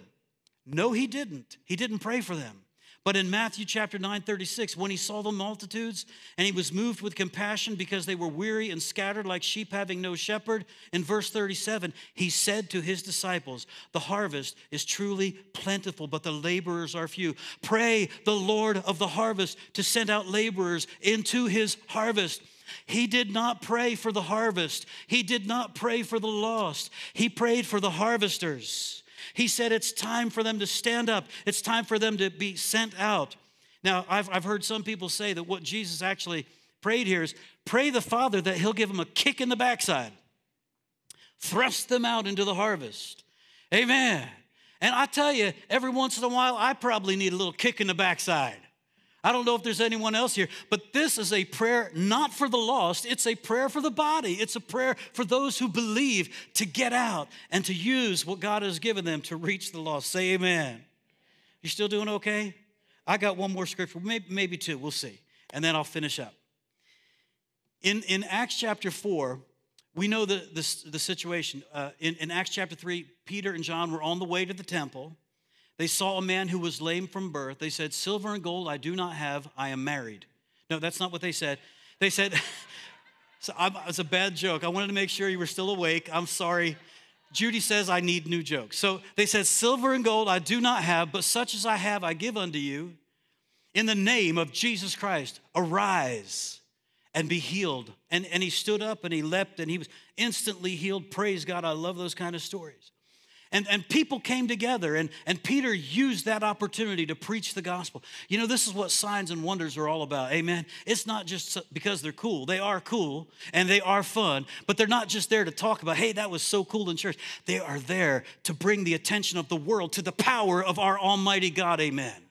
[SPEAKER 3] No, he didn't. He didn't pray for them. But in Matthew chapter 9, 36, when he saw the multitudes and he was moved with compassion because they were weary and scattered like sheep having no shepherd, in verse 37, he said to his disciples, The harvest is truly plentiful, but the laborers are few. Pray the Lord of the harvest to send out laborers into his harvest. He did not pray for the harvest. He did not pray for the lost. He prayed for the harvesters. He said it's time for them to stand up, it's time for them to be sent out. Now, I've, I've heard some people say that what Jesus actually prayed here is pray the Father that He'll give them a kick in the backside, thrust them out into the harvest. Amen. And I tell you, every once in a while, I probably need a little kick in the backside. I don't know if there's anyone else here, but this is a prayer not for the lost, it's a prayer for the body. It's a prayer for those who believe to get out and to use what God has given them to reach the lost. Say amen. You still doing okay? I got one more scripture, maybe, maybe two, we'll see, and then I'll finish up. In, in Acts chapter 4, we know the, the, the situation. Uh, in, in Acts chapter 3, Peter and John were on the way to the temple. They saw a man who was lame from birth. They said, Silver and gold I do not have, I am married. No, that's not what they said. They said, so it's a bad joke. I wanted to make sure you were still awake. I'm sorry. Judy says I need new jokes. So they said, Silver and gold I do not have, but such as I have I give unto you. In the name of Jesus Christ, arise and be healed. And, and he stood up and he leapt and he was instantly healed. Praise God. I love those kind of stories. And, and people came together, and, and Peter used that opportunity to preach the gospel. You know, this is what signs and wonders are all about. Amen. It's not just because they're cool, they are cool and they are fun, but they're not just there to talk about, hey, that was so cool in church. They are there to bring the attention of the world to the power of our Almighty God. Amen.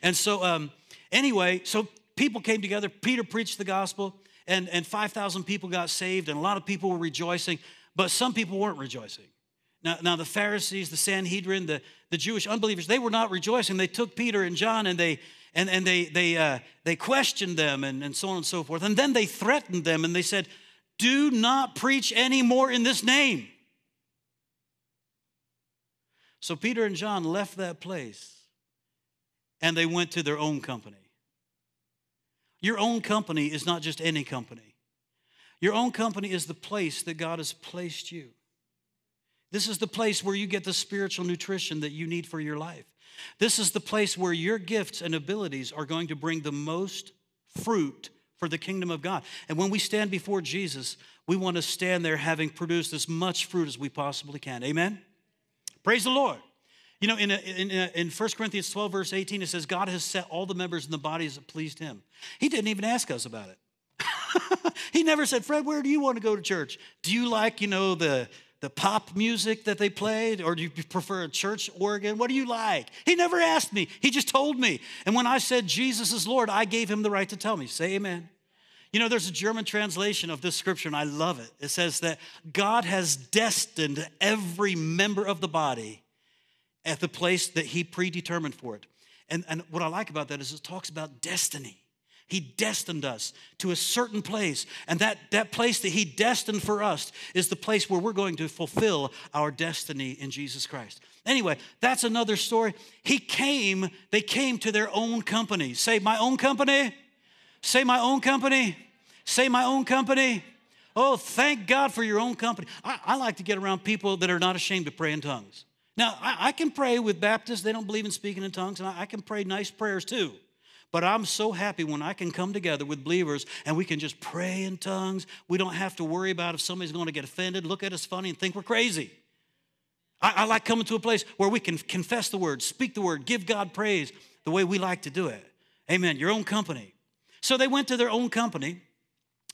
[SPEAKER 3] And so, um, anyway, so people came together. Peter preached the gospel, and, and 5,000 people got saved, and a lot of people were rejoicing, but some people weren't rejoicing. Now, now the Pharisees, the Sanhedrin, the, the Jewish unbelievers, they were not rejoicing. They took Peter and John and they and, and they they uh, they questioned them and, and so on and so forth. And then they threatened them and they said, Do not preach anymore in this name. So Peter and John left that place and they went to their own company. Your own company is not just any company. Your own company is the place that God has placed you. This is the place where you get the spiritual nutrition that you need for your life. This is the place where your gifts and abilities are going to bring the most fruit for the kingdom of God. And when we stand before Jesus, we want to stand there having produced as much fruit as we possibly can. Amen? Praise the Lord. You know, in, a, in, a, in 1 Corinthians 12, verse 18, it says, God has set all the members in the body as it pleased him. He didn't even ask us about it. he never said, Fred, where do you want to go to church? Do you like, you know, the, the pop music that they played, or do you prefer a church organ? What do you like? He never asked me, he just told me. And when I said Jesus is Lord, I gave him the right to tell me. Say amen. You know, there's a German translation of this scripture, and I love it. It says that God has destined every member of the body at the place that he predetermined for it. And, and what I like about that is it talks about destiny. He destined us to a certain place. And that, that place that He destined for us is the place where we're going to fulfill our destiny in Jesus Christ. Anyway, that's another story. He came, they came to their own company. Say, my own company. Say, my own company. Say, my own company. Oh, thank God for your own company. I, I like to get around people that are not ashamed to pray in tongues. Now, I, I can pray with Baptists, they don't believe in speaking in tongues, and I, I can pray nice prayers too. But I'm so happy when I can come together with believers and we can just pray in tongues. We don't have to worry about if somebody's going to get offended, look at us funny, and think we're crazy. I, I like coming to a place where we can confess the word, speak the word, give God praise the way we like to do it. Amen. Your own company. So they went to their own company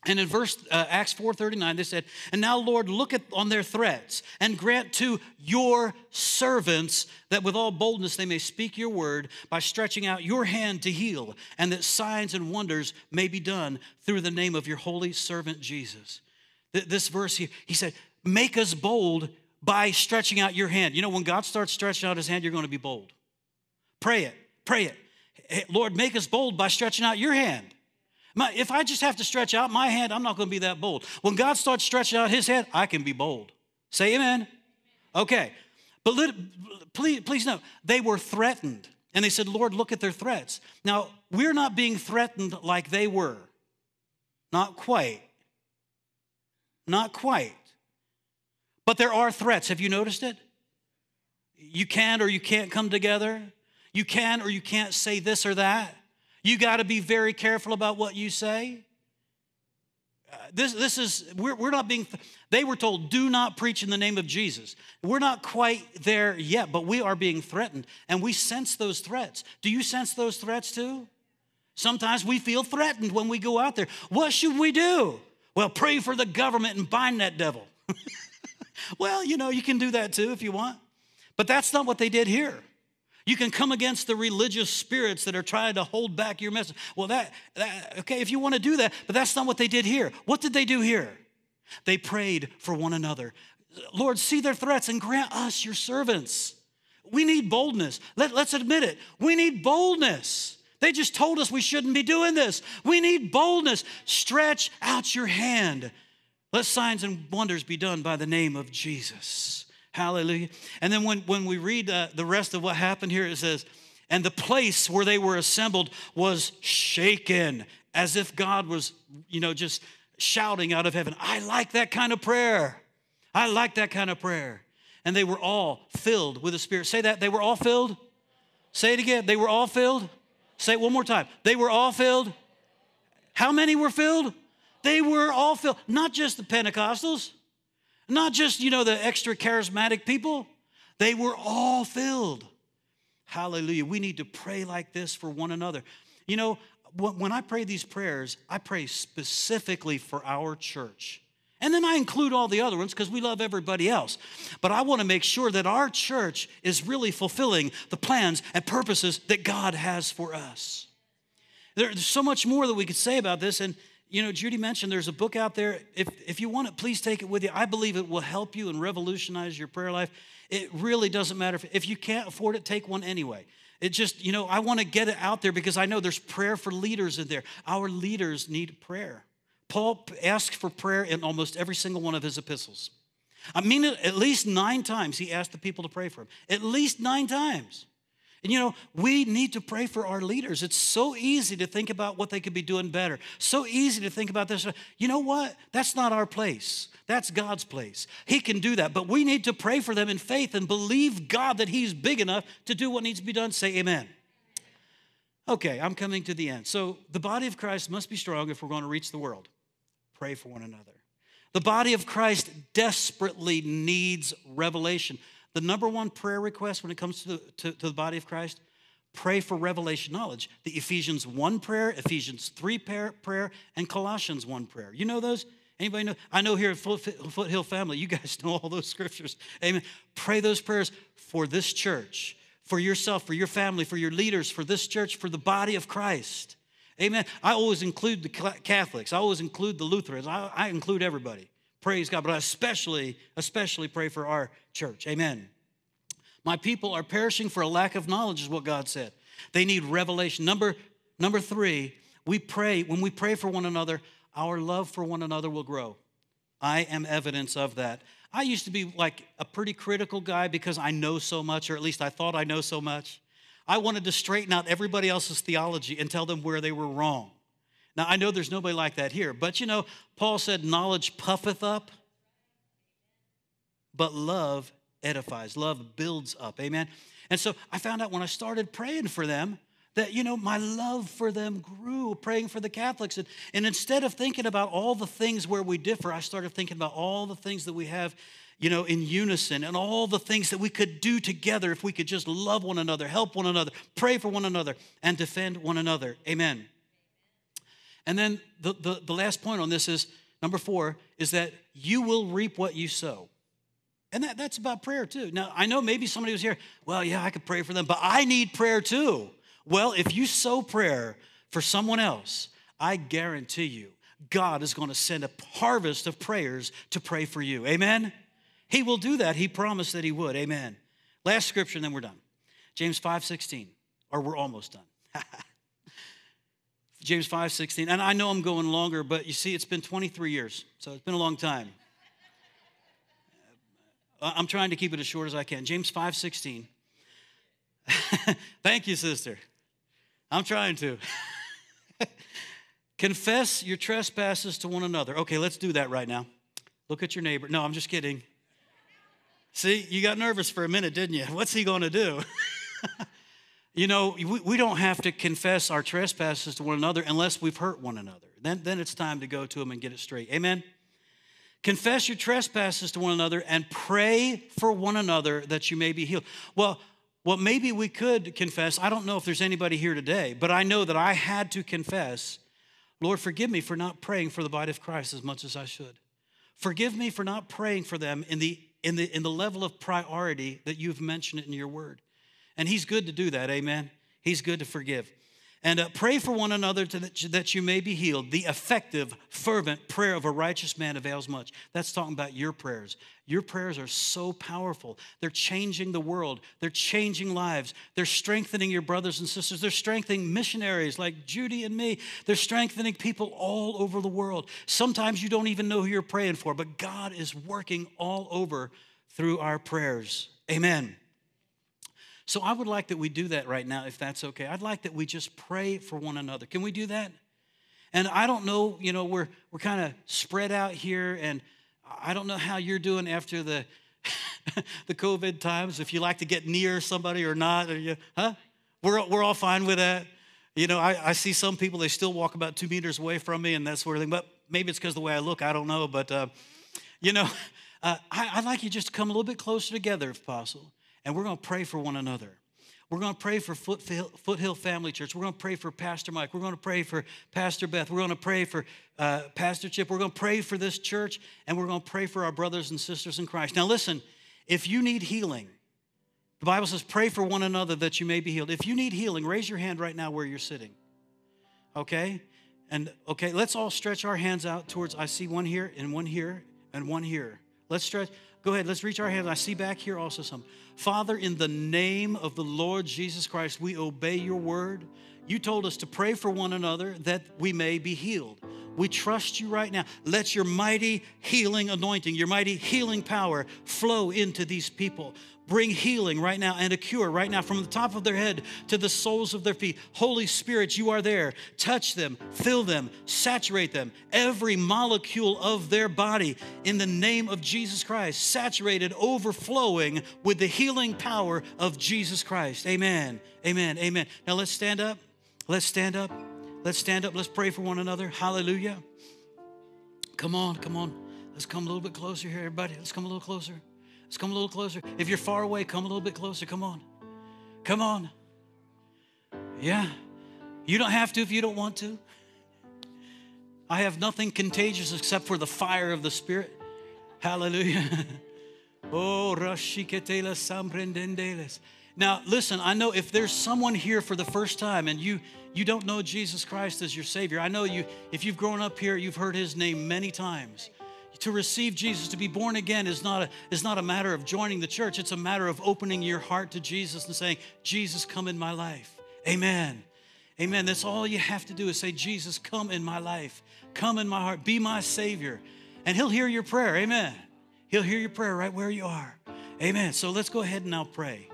[SPEAKER 3] and in verse uh, Acts 4:39 they said, "And now Lord, look at on their threats and grant to your servants that with all boldness they may speak your word by stretching out your hand to heal, and that signs and wonders may be done through the name of your holy servant Jesus." This verse here, he said, "Make us bold by stretching out your hand." You know, when God starts stretching out his hand, you're going to be bold. Pray it. Pray it. Hey, Lord, make us bold by stretching out your hand. My, if I just have to stretch out my hand, I'm not going to be that bold. When God starts stretching out his hand, I can be bold. Say amen. Okay. But let, please, please note, they were threatened. And they said, Lord, look at their threats. Now, we're not being threatened like they were. Not quite. Not quite. But there are threats. Have you noticed it? You can or you can't come together. You can or you can't say this or that. You got to be very careful about what you say. Uh, this, this is, we're, we're not being, they were told, do not preach in the name of Jesus. We're not quite there yet, but we are being threatened, and we sense those threats. Do you sense those threats too? Sometimes we feel threatened when we go out there. What should we do? Well, pray for the government and bind that devil. well, you know, you can do that too if you want. But that's not what they did here. You can come against the religious spirits that are trying to hold back your message. Well, that, that okay, if you want to do that, but that's not what they did here. What did they do here? They prayed for one another. Lord, see their threats and grant us, your servants. We need boldness. Let, let's admit it. We need boldness. They just told us we shouldn't be doing this. We need boldness. Stretch out your hand. Let signs and wonders be done by the name of Jesus. Hallelujah. And then when, when we read uh, the rest of what happened here, it says, and the place where they were assembled was shaken as if God was, you know, just shouting out of heaven. I like that kind of prayer. I like that kind of prayer. And they were all filled with the Spirit. Say that. They were all filled. Say it again. They were all filled. Say it one more time. They were all filled. How many were filled? They were all filled. Not just the Pentecostals, not just, you know, the extra charismatic people. They were all filled. Hallelujah. We need to pray like this for one another. You know, when I pray these prayers, I pray specifically for our church. And then I include all the other ones because we love everybody else. But I want to make sure that our church is really fulfilling the plans and purposes that God has for us. There's so much more that we could say about this. And, you know, Judy mentioned there's a book out there. If, if you want it, please take it with you. I believe it will help you and revolutionize your prayer life. It really doesn't matter. If, if you can't afford it, take one anyway. It just, you know, I want to get it out there because I know there's prayer for leaders in there. Our leaders need prayer. Paul asked for prayer in almost every single one of his epistles. I mean, at least nine times he asked the people to pray for him. At least nine times. And you know, we need to pray for our leaders. It's so easy to think about what they could be doing better. So easy to think about this. You know what? That's not our place. That's God's place. He can do that. But we need to pray for them in faith and believe God that He's big enough to do what needs to be done. Say amen. Okay, I'm coming to the end. So the body of Christ must be strong if we're going to reach the world pray for one another. The body of Christ desperately needs revelation. The number one prayer request when it comes to the, to, to the body of Christ pray for revelation knowledge. The Ephesians 1 prayer, Ephesians 3 prayer, prayer, and Colossians 1 prayer. You know those? Anybody know? I know here at Foothill Family, you guys know all those scriptures. Amen. Pray those prayers for this church, for yourself, for your family, for your leaders, for this church, for the body of Christ. Amen. I always include the Catholics. I always include the Lutherans. I, I include everybody. Praise God. But I especially, especially pray for our church. Amen. My people are perishing for a lack of knowledge, is what God said. They need revelation. Number, number three, we pray, when we pray for one another, our love for one another will grow. I am evidence of that. I used to be like a pretty critical guy because I know so much, or at least I thought I know so much. I wanted to straighten out everybody else's theology and tell them where they were wrong. Now, I know there's nobody like that here, but you know, Paul said, Knowledge puffeth up, but love edifies. Love builds up. Amen. And so I found out when I started praying for them that, you know, my love for them grew, praying for the Catholics. And, and instead of thinking about all the things where we differ, I started thinking about all the things that we have you know, in unison and all the things that we could do together if we could just love one another, help one another, pray for one another, and defend one another. Amen. And then the, the, the last point on this is number four is that you will reap what you sow. And that, that's about prayer too. Now, I know maybe somebody was here, well, yeah, I could pray for them, but I need prayer too. Well, if you sow prayer for someone else, I guarantee you, God is going to send a harvest of prayers to pray for you. Amen? He will do that. He promised that he would. Amen. Last scripture, and then we're done. James 5 16, or we're almost done. James 5 16. And I know I'm going longer, but you see, it's been 23 years, so it's been a long time. Uh, I'm trying to keep it as short as I can. James 5 16. Thank you, sister. I'm trying to. Confess your trespasses to one another. Okay, let's do that right now. Look at your neighbor. No, I'm just kidding. See, you got nervous for a minute, didn't you? What's he going to do? You know, we, we don't have to confess our trespasses to one another unless we've hurt one another. Then, then it's time to go to them and get it straight. Amen? Confess your trespasses to one another and pray for one another that you may be healed. Well, well, maybe we could confess. I don't know if there's anybody here today, but I know that I had to confess Lord, forgive me for not praying for the body of Christ as much as I should. Forgive me for not praying for them in the, in the, in the level of priority that you've mentioned it in your word. And He's good to do that, amen? He's good to forgive. And uh, pray for one another that, that you may be healed. The effective, fervent prayer of a righteous man avails much. That's talking about your prayers. Your prayers are so powerful. They're changing the world, they're changing lives, they're strengthening your brothers and sisters, they're strengthening missionaries like Judy and me, they're strengthening people all over the world. Sometimes you don't even know who you're praying for, but God is working all over through our prayers. Amen. So I would like that we do that right now, if that's okay. I'd like that we just pray for one another. Can we do that? And I don't know, you know, we're we're kind of spread out here, and I don't know how you're doing after the the COVID times. If you like to get near somebody or not, or you, huh? We're we're all fine with that. You know, I, I see some people they still walk about two meters away from me and that sort of thing. But maybe it's because the way I look. I don't know. But uh, you know, uh, I, I'd like you just to come a little bit closer together if possible and we're going to pray for one another. We're going to pray for Foothill Family Church. We're going to pray for Pastor Mike. We're going to pray for Pastor Beth. We're going to pray for uh, Pastor Chip. We're going to pray for this church, and we're going to pray for our brothers and sisters in Christ. Now, listen, if you need healing, the Bible says, pray for one another that you may be healed. If you need healing, raise your hand right now where you're sitting. Okay? And okay, let's all stretch our hands out towards, I see one here and one here and one here. Let's stretch. Go ahead, let's reach our hands. I see back here also some. Father, in the name of the Lord Jesus Christ, we obey your word. You told us to pray for one another that we may be healed. We trust you right now. Let your mighty healing anointing, your mighty healing power flow into these people. Bring healing right now and a cure right now from the top of their head to the soles of their feet. Holy Spirit, you are there. Touch them, fill them, saturate them, every molecule of their body in the name of Jesus Christ, saturated, overflowing with the healing power of Jesus Christ. Amen. Amen. Amen. Now let's stand up. Let's stand up. Let's stand up. Let's pray for one another. Hallelujah. Come on, come on. Let's come a little bit closer here, everybody. Let's come a little closer. Let's come a little closer. If you're far away, come a little bit closer. Come on. Come on. Yeah. You don't have to if you don't want to. I have nothing contagious except for the fire of the Spirit. Hallelujah. oh. Now, listen, I know if there's someone here for the first time and you you don't know Jesus Christ as your Savior, I know you, if you've grown up here, you've heard His name many times to receive Jesus, to be born again, is not, a, is not a matter of joining the church. It's a matter of opening your heart to Jesus and saying, Jesus, come in my life. Amen. Amen. That's all you have to do is say, Jesus, come in my life. Come in my heart. Be my Savior. And He'll hear your prayer. Amen. He'll hear your prayer right where you are. Amen. So let's go ahead and now pray.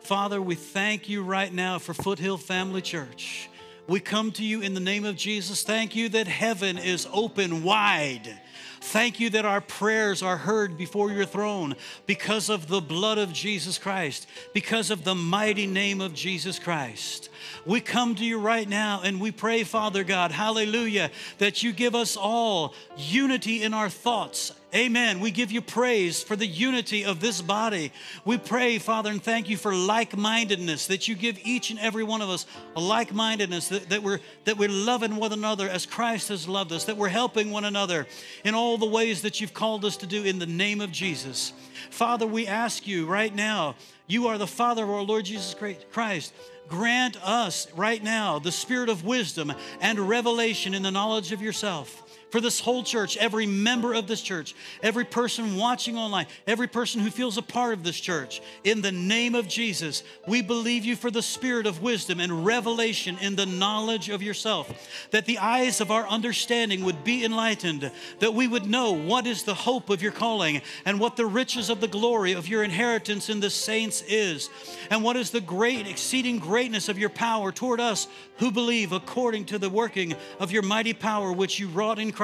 [SPEAKER 3] Father, we thank you right now for Foothill Family Church. We come to you in the name of Jesus. Thank you that heaven is open wide Thank you that our prayers are heard before your throne because of the blood of Jesus Christ, because of the mighty name of Jesus Christ. We come to you right now and we pray, Father God, hallelujah, that you give us all unity in our thoughts Amen. We give you praise for the unity of this body. We pray, Father, and thank you for like mindedness, that you give each and every one of us a like mindedness, that, that, we're, that we're loving one another as Christ has loved us, that we're helping one another in all the ways that you've called us to do in the name of Jesus. Father, we ask you right now, you are the Father of our Lord Jesus Christ. Grant us right now the spirit of wisdom and revelation in the knowledge of yourself. For this whole church, every member of this church, every person watching online, every person who feels a part of this church. In the name of Jesus, we believe you for the spirit of wisdom and revelation in the knowledge of yourself, that the eyes of our understanding would be enlightened, that we would know what is the hope of your calling and what the riches of the glory of your inheritance in the saints is, and what is the great, exceeding greatness of your power toward us who believe according to the working of your mighty power which you wrought in Christ.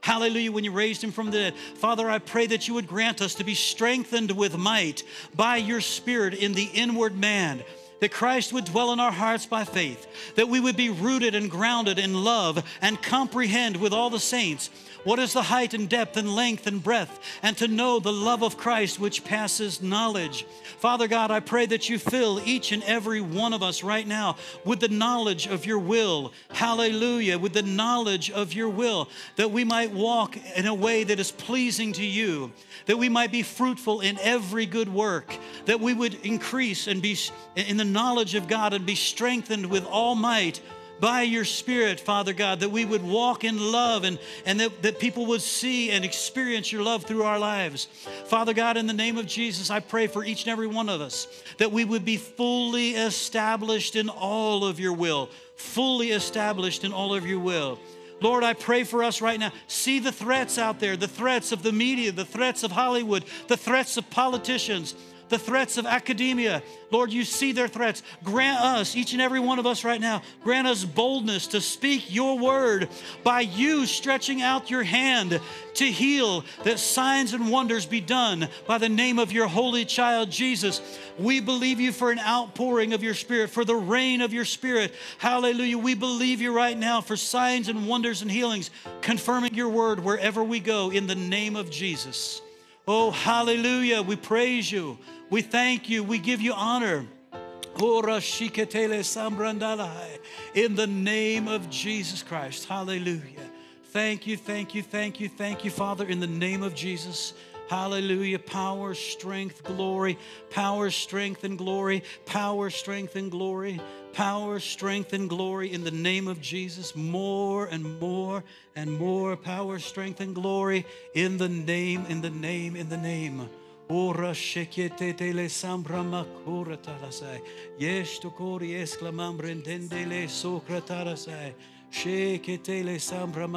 [SPEAKER 3] Hallelujah, when you raised him from the dead. Father, I pray that you would grant us to be strengthened with might by your Spirit in the inward man that Christ would dwell in our hearts by faith, that we would be rooted and grounded in love and comprehend with all the saints what is the height and depth and length and breadth, and to know the love of Christ which passes knowledge. Father God, I pray that you fill each and every one of us right now with the knowledge of your will. Hallelujah. With the knowledge of your will, that we might walk in a way that is pleasing to you, that we might be fruitful in every good work, that we would increase and be in the knowledge of God and be strengthened with all might by your Spirit, Father God, that we would walk in love and, and that, that people would see and experience your love through our lives. Father God, in the name of Jesus, I pray for each and every one of us that we would be fully established in all of your will, fully established in all of your will. Lord, I pray for us right now. See the threats out there the threats of the media, the threats of Hollywood, the threats of politicians the threats of academia. Lord, you see their threats. Grant us, each and every one of us right now, grant us boldness to speak your word by you stretching out your hand to heal, that signs and wonders be done by the name of your holy child, Jesus. We believe you for an outpouring of your spirit, for the rain of your spirit. Hallelujah. We believe you right now for signs and wonders and healings, confirming your word wherever we go in the name of Jesus. Oh, hallelujah. We praise you. We thank you. We give you honor. In the name of Jesus Christ. Hallelujah. Thank you, thank you, thank you, thank you, Father, in the name of Jesus. Hallelujah. Power, strength, glory. Power, strength, and glory. Power, strength, and glory. Power, strength, and glory in the name of Jesus. More and more and more power, strength, and glory in the name, in the name, in the name. Ora shekete tele sambra makura talasai. Yes to talasai. Shekete le sambra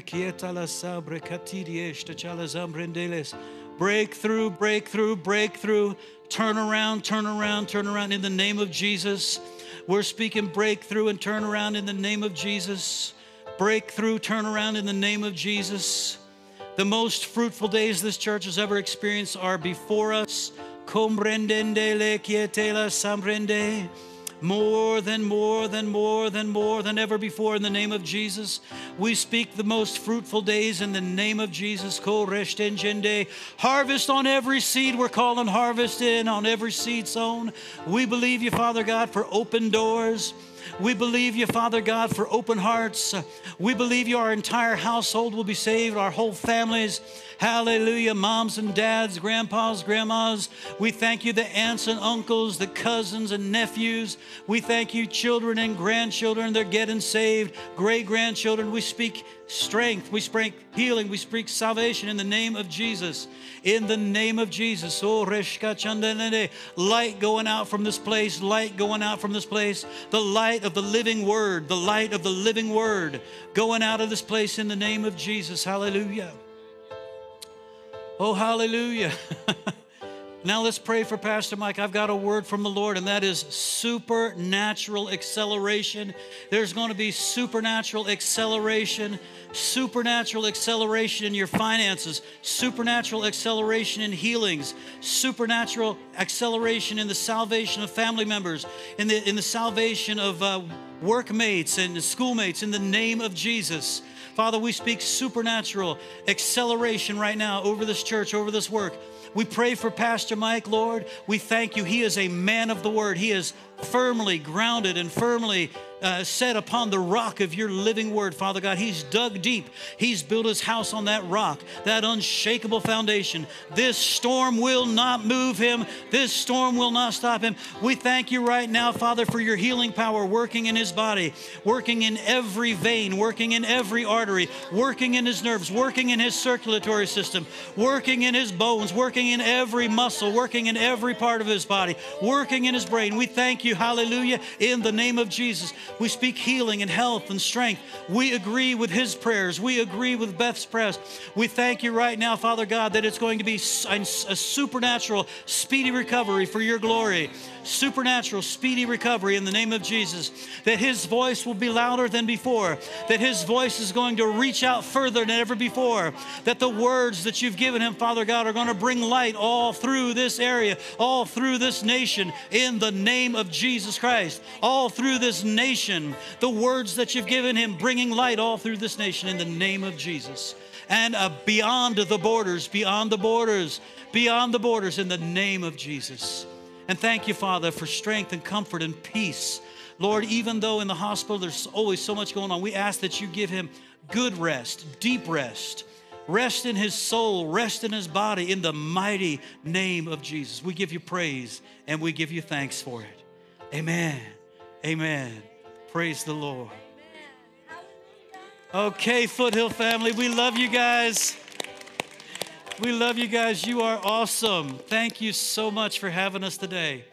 [SPEAKER 3] quieta la sabre catidi esta chalazam rendeles. Breakthrough, breakthrough, breakthrough. Turn around, turn around, turn around in the name of Jesus. We're speaking breakthrough and turn around in the name of Jesus. Breakthrough, turn around in the name of Jesus. The most fruitful days this church has ever experienced are before us. Comprendende le quietela sambrende. More than, more than, more than, more than ever before in the name of Jesus. We speak the most fruitful days in the name of Jesus. Harvest on every seed. We're calling harvest in on every seed sown. We believe you, Father God, for open doors. We believe you, Father God, for open hearts. We believe you, our entire household will be saved, our whole families. Hallelujah. Moms and dads, grandpas, grandmas. We thank you, the aunts and uncles, the cousins and nephews. We thank you, children and grandchildren. They're getting saved. Great grandchildren. We speak strength. We speak healing. We speak salvation in the name of Jesus. In the name of Jesus. Oh, light going out from this place. Light going out from this place. The light of the living word. The light of the living word going out of this place in the name of Jesus. Hallelujah. Oh, hallelujah. Now let's pray for Pastor Mike. I've got a word from the Lord, and that is supernatural acceleration. There's going to be supernatural acceleration, supernatural acceleration in your finances, supernatural acceleration in healings, supernatural acceleration in the salvation of family members, in the, in the salvation of uh, workmates and schoolmates, in the name of Jesus. Father, we speak supernatural acceleration right now over this church, over this work. We pray for Pastor Mike, Lord. We thank you. He is a man of the word. He is firmly grounded and firmly uh, set upon the rock of your living word, Father God. He's dug deep. He's built his house on that rock, that unshakable foundation. This storm will not move him. This storm will not stop him. We thank you right now, Father, for your healing power working in his body, working in every vein, working in every artery, working in his nerves, working in his circulatory system, working in his bones, working in every muscle, working in every part of his body, working in his brain. We thank you, hallelujah, in the name of Jesus. We speak healing and health and strength. We agree with his prayers. We agree with Beth's prayers. We thank you right now, Father God, that it's going to be a supernatural, speedy recovery for your glory supernatural, speedy recovery in the name of Jesus. That his voice will be louder than before. That his voice is going to reach out further than ever before. That the words that you've given him, Father God, are going to bring light all through this area, all through this nation, in the name of Jesus Christ. All through this nation, the words that you've given him, bringing light all through this nation in the name of Jesus. And uh, beyond the borders, beyond the borders, beyond the borders, in the name of Jesus. And thank you, Father, for strength and comfort and peace. Lord, even though in the hospital there's always so much going on, we ask that you give him good rest, deep rest, rest in his soul, rest in his body, in the mighty name of Jesus. We give you praise and we give you thanks for it. Amen. Amen. Praise the Lord. Okay, Foothill family, we love you guys. We love you guys. You are awesome. Thank you so much for having us today.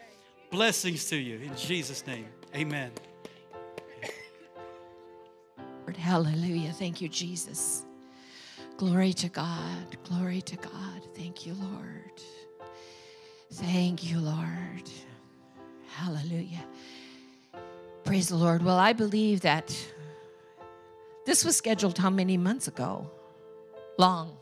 [SPEAKER 3] Blessings to you in Jesus' name. Amen.
[SPEAKER 1] Hallelujah. Thank you, Jesus. Glory to God. Glory to God. Thank you, Lord. Thank you, Lord. Hallelujah. Praise the Lord. Well, I believe that this was scheduled how many months ago? Long.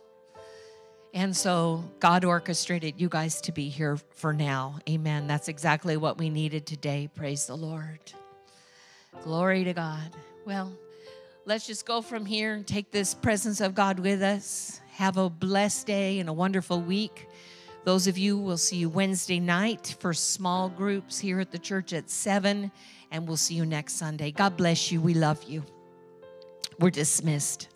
[SPEAKER 1] And so God orchestrated you guys to be here for now. Amen. That's exactly what we needed today. Praise the Lord. Glory to God. Well, let's just go from here and take this presence of God with us. Have a blessed day and a wonderful week. Those of you, we'll see you Wednesday night for small groups here at the church at 7, and we'll see you next Sunday. God bless you. We love you. We're dismissed.